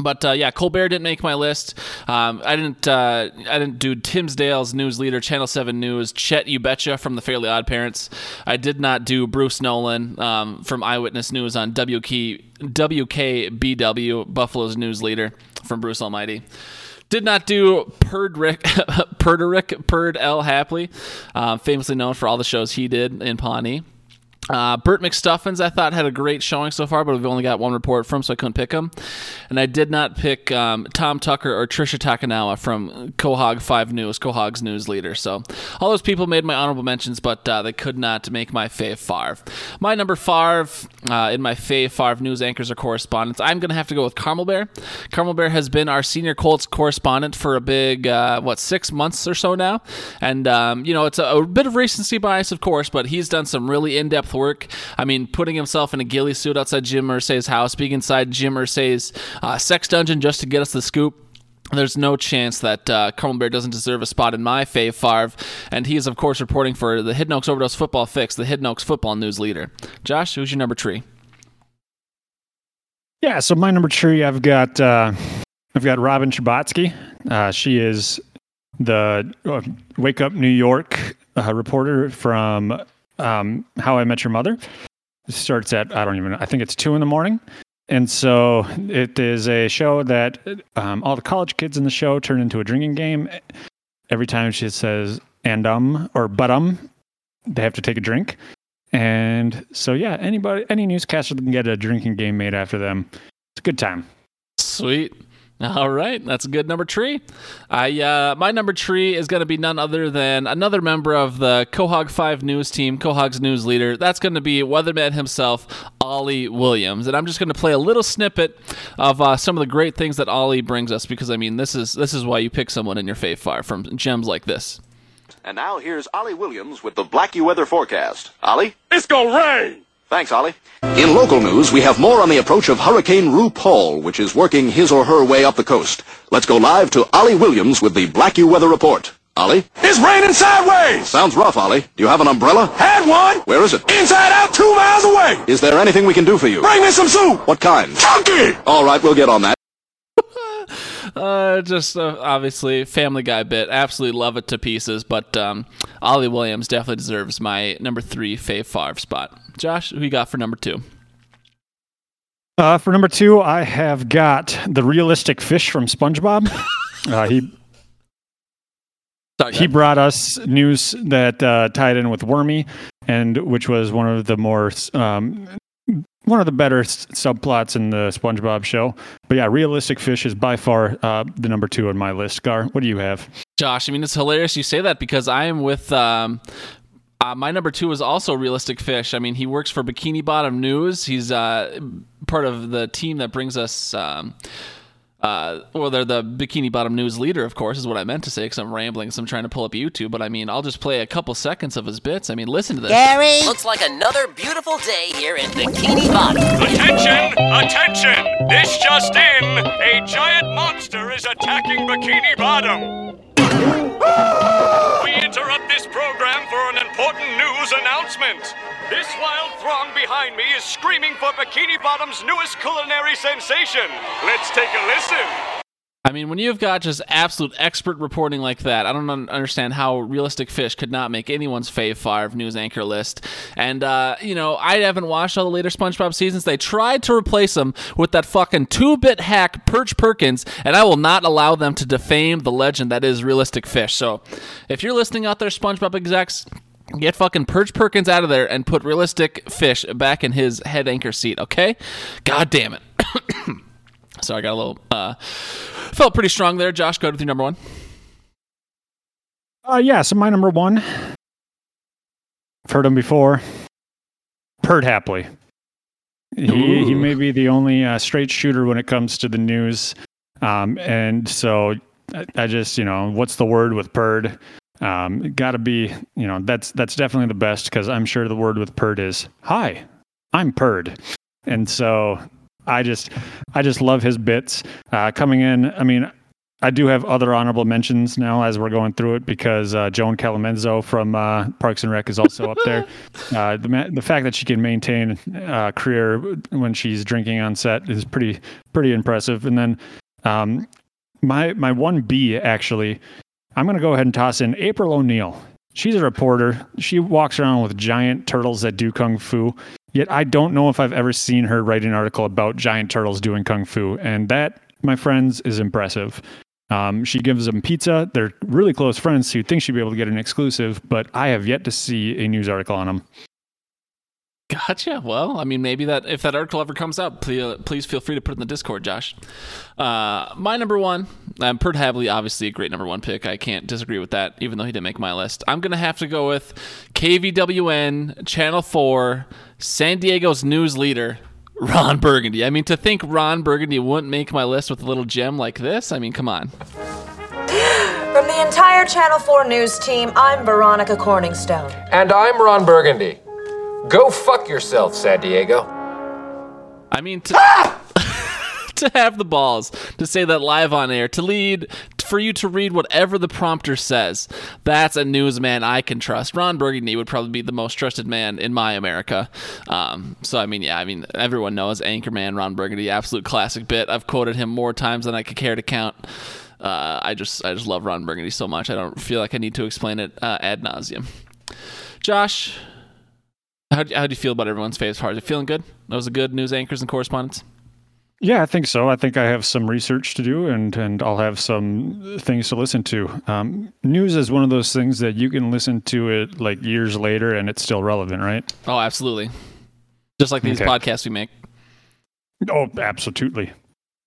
But uh, yeah, Colbert didn't make my list. Um, I didn't. Uh, I didn't do Dimmsdale's news leader, Channel Seven News, Chet Ubetcha from the Fairly Odd Parents. I did not do Bruce Nolan um, from Eyewitness News on WK, WKBW, Buffalo's news leader from Bruce Almighty. Did not do Perdrick, Perderick, Perd L. Hapley, uh, famously known for all the shows he did in Pawnee. Uh, Burt McStuffins, I thought had a great showing so far, but we've only got one report from, so I couldn't pick him. And I did not pick um, Tom Tucker or Tricia Takanawa from Quahog Five News, Quahog's news leader. So all those people made my honorable mentions, but uh, they could not make my fave five. My number five uh, in my fave five news anchors or correspondents, I'm going to have to go with Carmel Bear. Carmel Bear has been our senior Colts correspondent for a big uh, what six months or so now, and um, you know it's a, a bit of recency bias, of course, but he's done some really work. I mean, putting himself in a ghillie suit outside Jim Irsay's house, being inside Jim Irsay's uh, sex dungeon just to get us the scoop. There's no chance that uh, Carmel Bear doesn't deserve a spot in my fave five, and he is, of course, reporting for the Hidden Oaks Overdose Football Fix, the Hidden Oaks Football News leader. Josh, who's your number three? Yeah, so my number three, I've got uh, I've got Robin Scherbatsky. Uh, she is the uh, Wake Up New York uh, reporter from um, How I Met Your Mother. It starts at I don't even I think it's two in the morning, and so it is a show that um, all the college kids in the show turn into a drinking game. Every time she says and um or but um, they have to take a drink. And so yeah, anybody any newscaster can get a drinking game made after them. It's a good time. Sweet. All right, that's a good number three. I uh, my number three is going to be none other than another member of the Quahog Five News team, Quahog's news leader. That's going to be Weatherman himself, Ollie Williams, and I'm just going to play a little snippet of uh, some of the great things that Ollie brings us because I mean this is this is why you pick someone in your fave fire from gems like this. And now here's Ollie Williams with the Blackie weather forecast. Ollie? It's gonna rain! Thanks, Ollie. In local news, we have more on the approach of Hurricane RuPaul, which is working his or her way up the coast. Let's go live to Ollie Williams with the Blackie weather report. Ollie? It's raining sideways! Sounds rough, Ollie. Do you have an umbrella? Had one! Where is it? Inside out, two miles away! Is there anything we can do for you? Bring me some soup! What kind? Chunky! All right, we'll get on that. Uh, just uh, obviously Family Guy bit. Absolutely love it to pieces. But um, Ollie Williams definitely deserves my number three fave five spot. Josh, who you got for number two? Uh, for number two, I have got the realistic fish from SpongeBob. uh, he Sorry, he brought us news that uh, tied in with Wormy, and which was one of the more um, one of the better s- subplots in the SpongeBob show. But yeah, realistic fish is by far uh, the number two on my list. Gar, what do you have? Josh, I mean, it's hilarious you say that because I am with. Um, uh, my number two is also Realistic Fish. I mean, he works for Bikini Bottom News. He's uh, part of the team that brings us. Um, uh, well, they're the Bikini Bottom News leader, of course, is what I meant to say because I'm rambling, so I'm trying to pull up YouTube. But I mean, I'll just play a couple seconds of his bits. I mean, listen to this. Gary! Looks like another beautiful day here in Bikini Bottom. Attention! Attention! This just in! A giant monster is attacking Bikini Bottom! we interrupt this program for an important news announcement. This wild throng behind me is screaming for Bikini Bottom's newest culinary sensation. Let's take a listen. I mean, when you've got just absolute expert reporting like that, I don't un- understand how Realistic Fish could not make anyone's fave five news anchor list. And, uh, you know, I haven't watched all the later SpongeBob seasons. They tried to replace him with that fucking two bit hack, Perch Perkins, and I will not allow them to defame the legend that is Realistic Fish. So if you're listening out there, SpongeBob execs, Get fucking Perch Perkins out of there and put realistic fish back in his head anchor seat, okay? God damn it. so I got a little uh felt pretty strong there. Josh, go with your number one. Uh, yeah, so my number one. I've heard him before. Perd Hapley. He, he may be the only uh, straight shooter when it comes to the news. Um, and so I, I just, you know, what's the word with Perd? Um, Got to be, you know, that's that's definitely the best because I'm sure the word with Perd is hi, I'm Perd, and so I just I just love his bits uh, coming in. I mean, I do have other honorable mentions now as we're going through it because uh, Joan Callamezzo from uh, Parks and Rec is also up there. Uh, the ma- the fact that she can maintain a career when she's drinking on set is pretty pretty impressive. And then um, my my one B actually, I'm gonna go ahead and toss in April O'Neil. She's a reporter. She walks around with giant turtles that do kung fu. Yet I don't know if I've ever seen her write an article about giant turtles doing kung fu, and that, my friends, is impressive. Um, she gives them pizza. They're really close friends, so you'd think she'd be able to get an exclusive, but I have yet to see a news article on them. Gotcha. Well, I mean, maybe that if that article ever comes out, please, please feel free to put it in the Discord, Josh. Uh, my number one, um, Perd Hapley, obviously a great number one pick. I can't disagree with that, even though he didn't make my list. I'm gonna have to go with KVWN Channel Four, San Diego's news leader, Ron Burgundy. I mean, to think Ron Burgundy wouldn't make my list with a little gem like this, I mean, come on. From the entire Channel 4 news team, I'm Veronica Corningstone. And I'm Ron Burgundy. Go fuck yourself, San Diego. I mean, to, to have the balls to say that live on air, to lead, for you to read whatever the prompter says, that's a newsman I can trust. Ron Burgundy would probably be the most trusted man in my America. Um, so, I mean, yeah, I mean, everyone knows Anchorman Ron Burgundy, absolute classic bit. I've quoted him more times than I could care to count. Uh, I just, I just love Ron Burgundy so much. I don't feel like I need to explain it uh, ad nauseum. Josh, how do, how do you feel about everyone's part? Is it feeling good? That was a good news anchors and correspondents. Yeah, I think so. I think I have some research to do, and and I'll have some things to listen to. Um, news is one of those things that you can listen to it like years later, and it's still relevant, right? Oh, absolutely. Just like these Okay. podcasts we make. Oh, absolutely.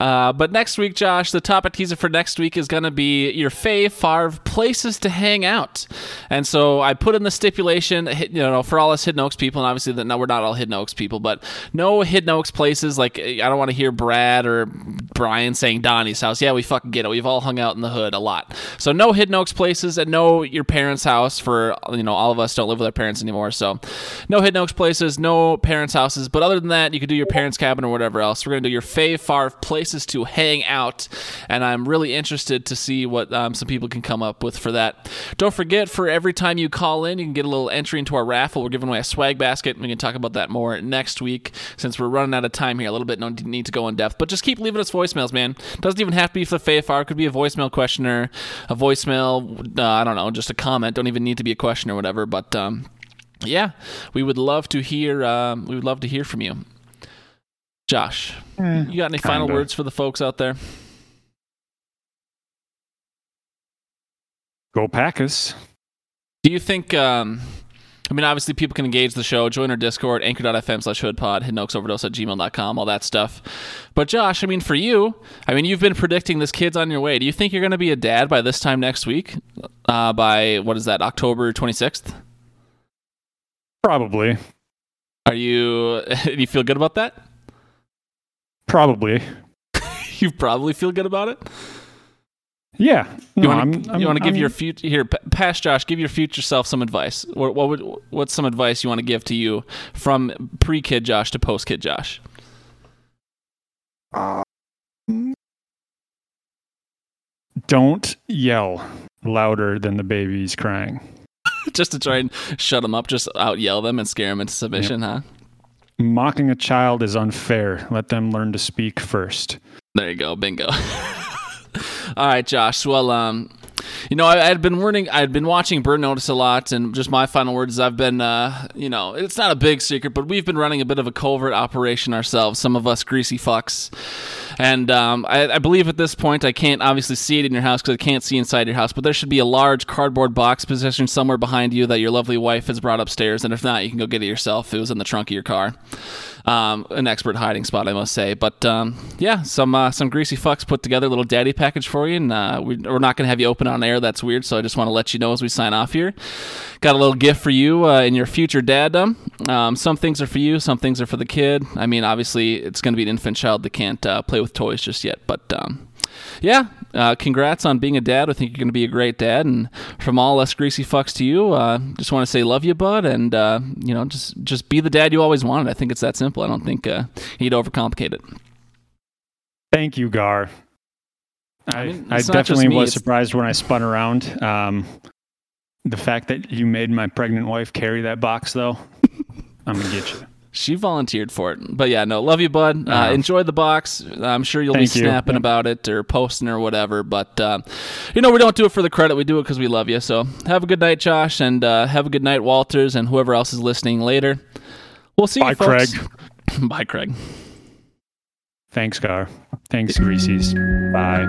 Uh, but next week, Josh, the topic teaser for next week is going to be your fave Favre places to hang out. And so I put in the stipulation, you know, for all us Hidden Oaks people, and obviously that no, we're not all Hidden Oaks people, but no Hidden Oaks places. Like I don't want to hear Brad or Brian saying Donnie's house. Yeah, we fucking get it. We've all hung out in the hood a lot. So no Hidden Oaks places, and no your parents' house. For you know, all of us don't live with our parents anymore, so no Hidden Oaks places, no parents' houses. But other than that, you could do your parents' cabin or whatever else. We're gonna do your fave Favre places to hang out, and I'm really interested to see what um, some people can come up with for that. Don't forget, for every time you call in, you can get a little entry into our raffle. We're giving away a swag basket. We can talk about that more next week since we're running out of time here. A little bit, no need to go in depth, but just keep leaving us voicemails, man. Doesn't even have to be for the fave Favre. Could be a voicemail questioner, a voicemail. Uh, I don't know, just a comment. Don't even need to be a question or whatever. But um, yeah, we would love to hear. Um, we would love to hear from you. Josh, you got any final kinda. words for the folks out there? Go Packers. Do you think? Um, I mean, obviously, people can engage the show. Join our Discord, anchor.fm slash hoodpod, hiddenoaksoverdose at gmail.com, all that stuff. But, Josh, I mean, for you, I mean, you've been predicting this kid's on your way. Do you think you're going to be a dad by this time next week? Uh, by, what is that, October 26th? Probably. Are you, do you feel good about that? Probably. You probably feel good about it? Yeah. You No, want I'm- to you to give I'm- your future here, p- past Josh, give your future self some advice. What, what would what's some advice you want to give to you from pre kid Josh to post kid Josh? Um, Don't yell louder than the baby's crying. just to try and shut them up, just out yell them and scare them into submission, huh? Mocking a child is unfair. Let them learn to speak first. There you go, bingo. All right, Josh. Well, um, you know, I, I had been warning, I had been watching Burn Notice a lot, and just my final words. I've been, uh, you know, it's not a big secret, but we've been running a bit of a covert operation ourselves. Some of us greasy fucks, and um, I, I believe at this point I can't obviously see it in your house because I can't see inside your house. But there should be a large cardboard box positioned somewhere behind you that your lovely wife has brought upstairs, and if not, you can go get it yourself. It was in the trunk of your car. Um, an expert hiding spot, I must say. But um, yeah, some uh, some greasy fucks put together a little daddy package for you, and uh, we, we're not going to have you open on air. That's weird. So I just want to let you know as we sign off here. Got a little gift for you uh, in your future daddom. Um, some things are for you, some things are for the kid. I mean, obviously, it's going to be an infant child that can't uh, play with toys just yet, but. Um, yeah, uh, congrats on being a dad. I think you're going to be a great dad. And from all us greasy fucks to you, uh, just want to say love you, bud. And uh, you know, just just be the dad you always wanted. I think it's that simple. I don't think uh, you need to overcomplicate it. Thank you, Gar. I, mean, I it's not just definitely was it's- surprised when I spun around. Um, the fact that you made my pregnant wife carry that box, though, I'm gonna get you. She volunteered for it. But yeah, no, love you, bud. Uh, Uh-huh. enjoy the box. I'm sure you'll be you. snapping about it or posting or whatever. But, uh, you know, we don't do it for the credit. We do it because we love you. So have a good night, Josh, and uh, have a good night, Walters, and whoever else is listening later. We'll see Bye, you, folks. Craig. Bye, Craig. Thanks, Gar. Thanks, Greasies. Bye.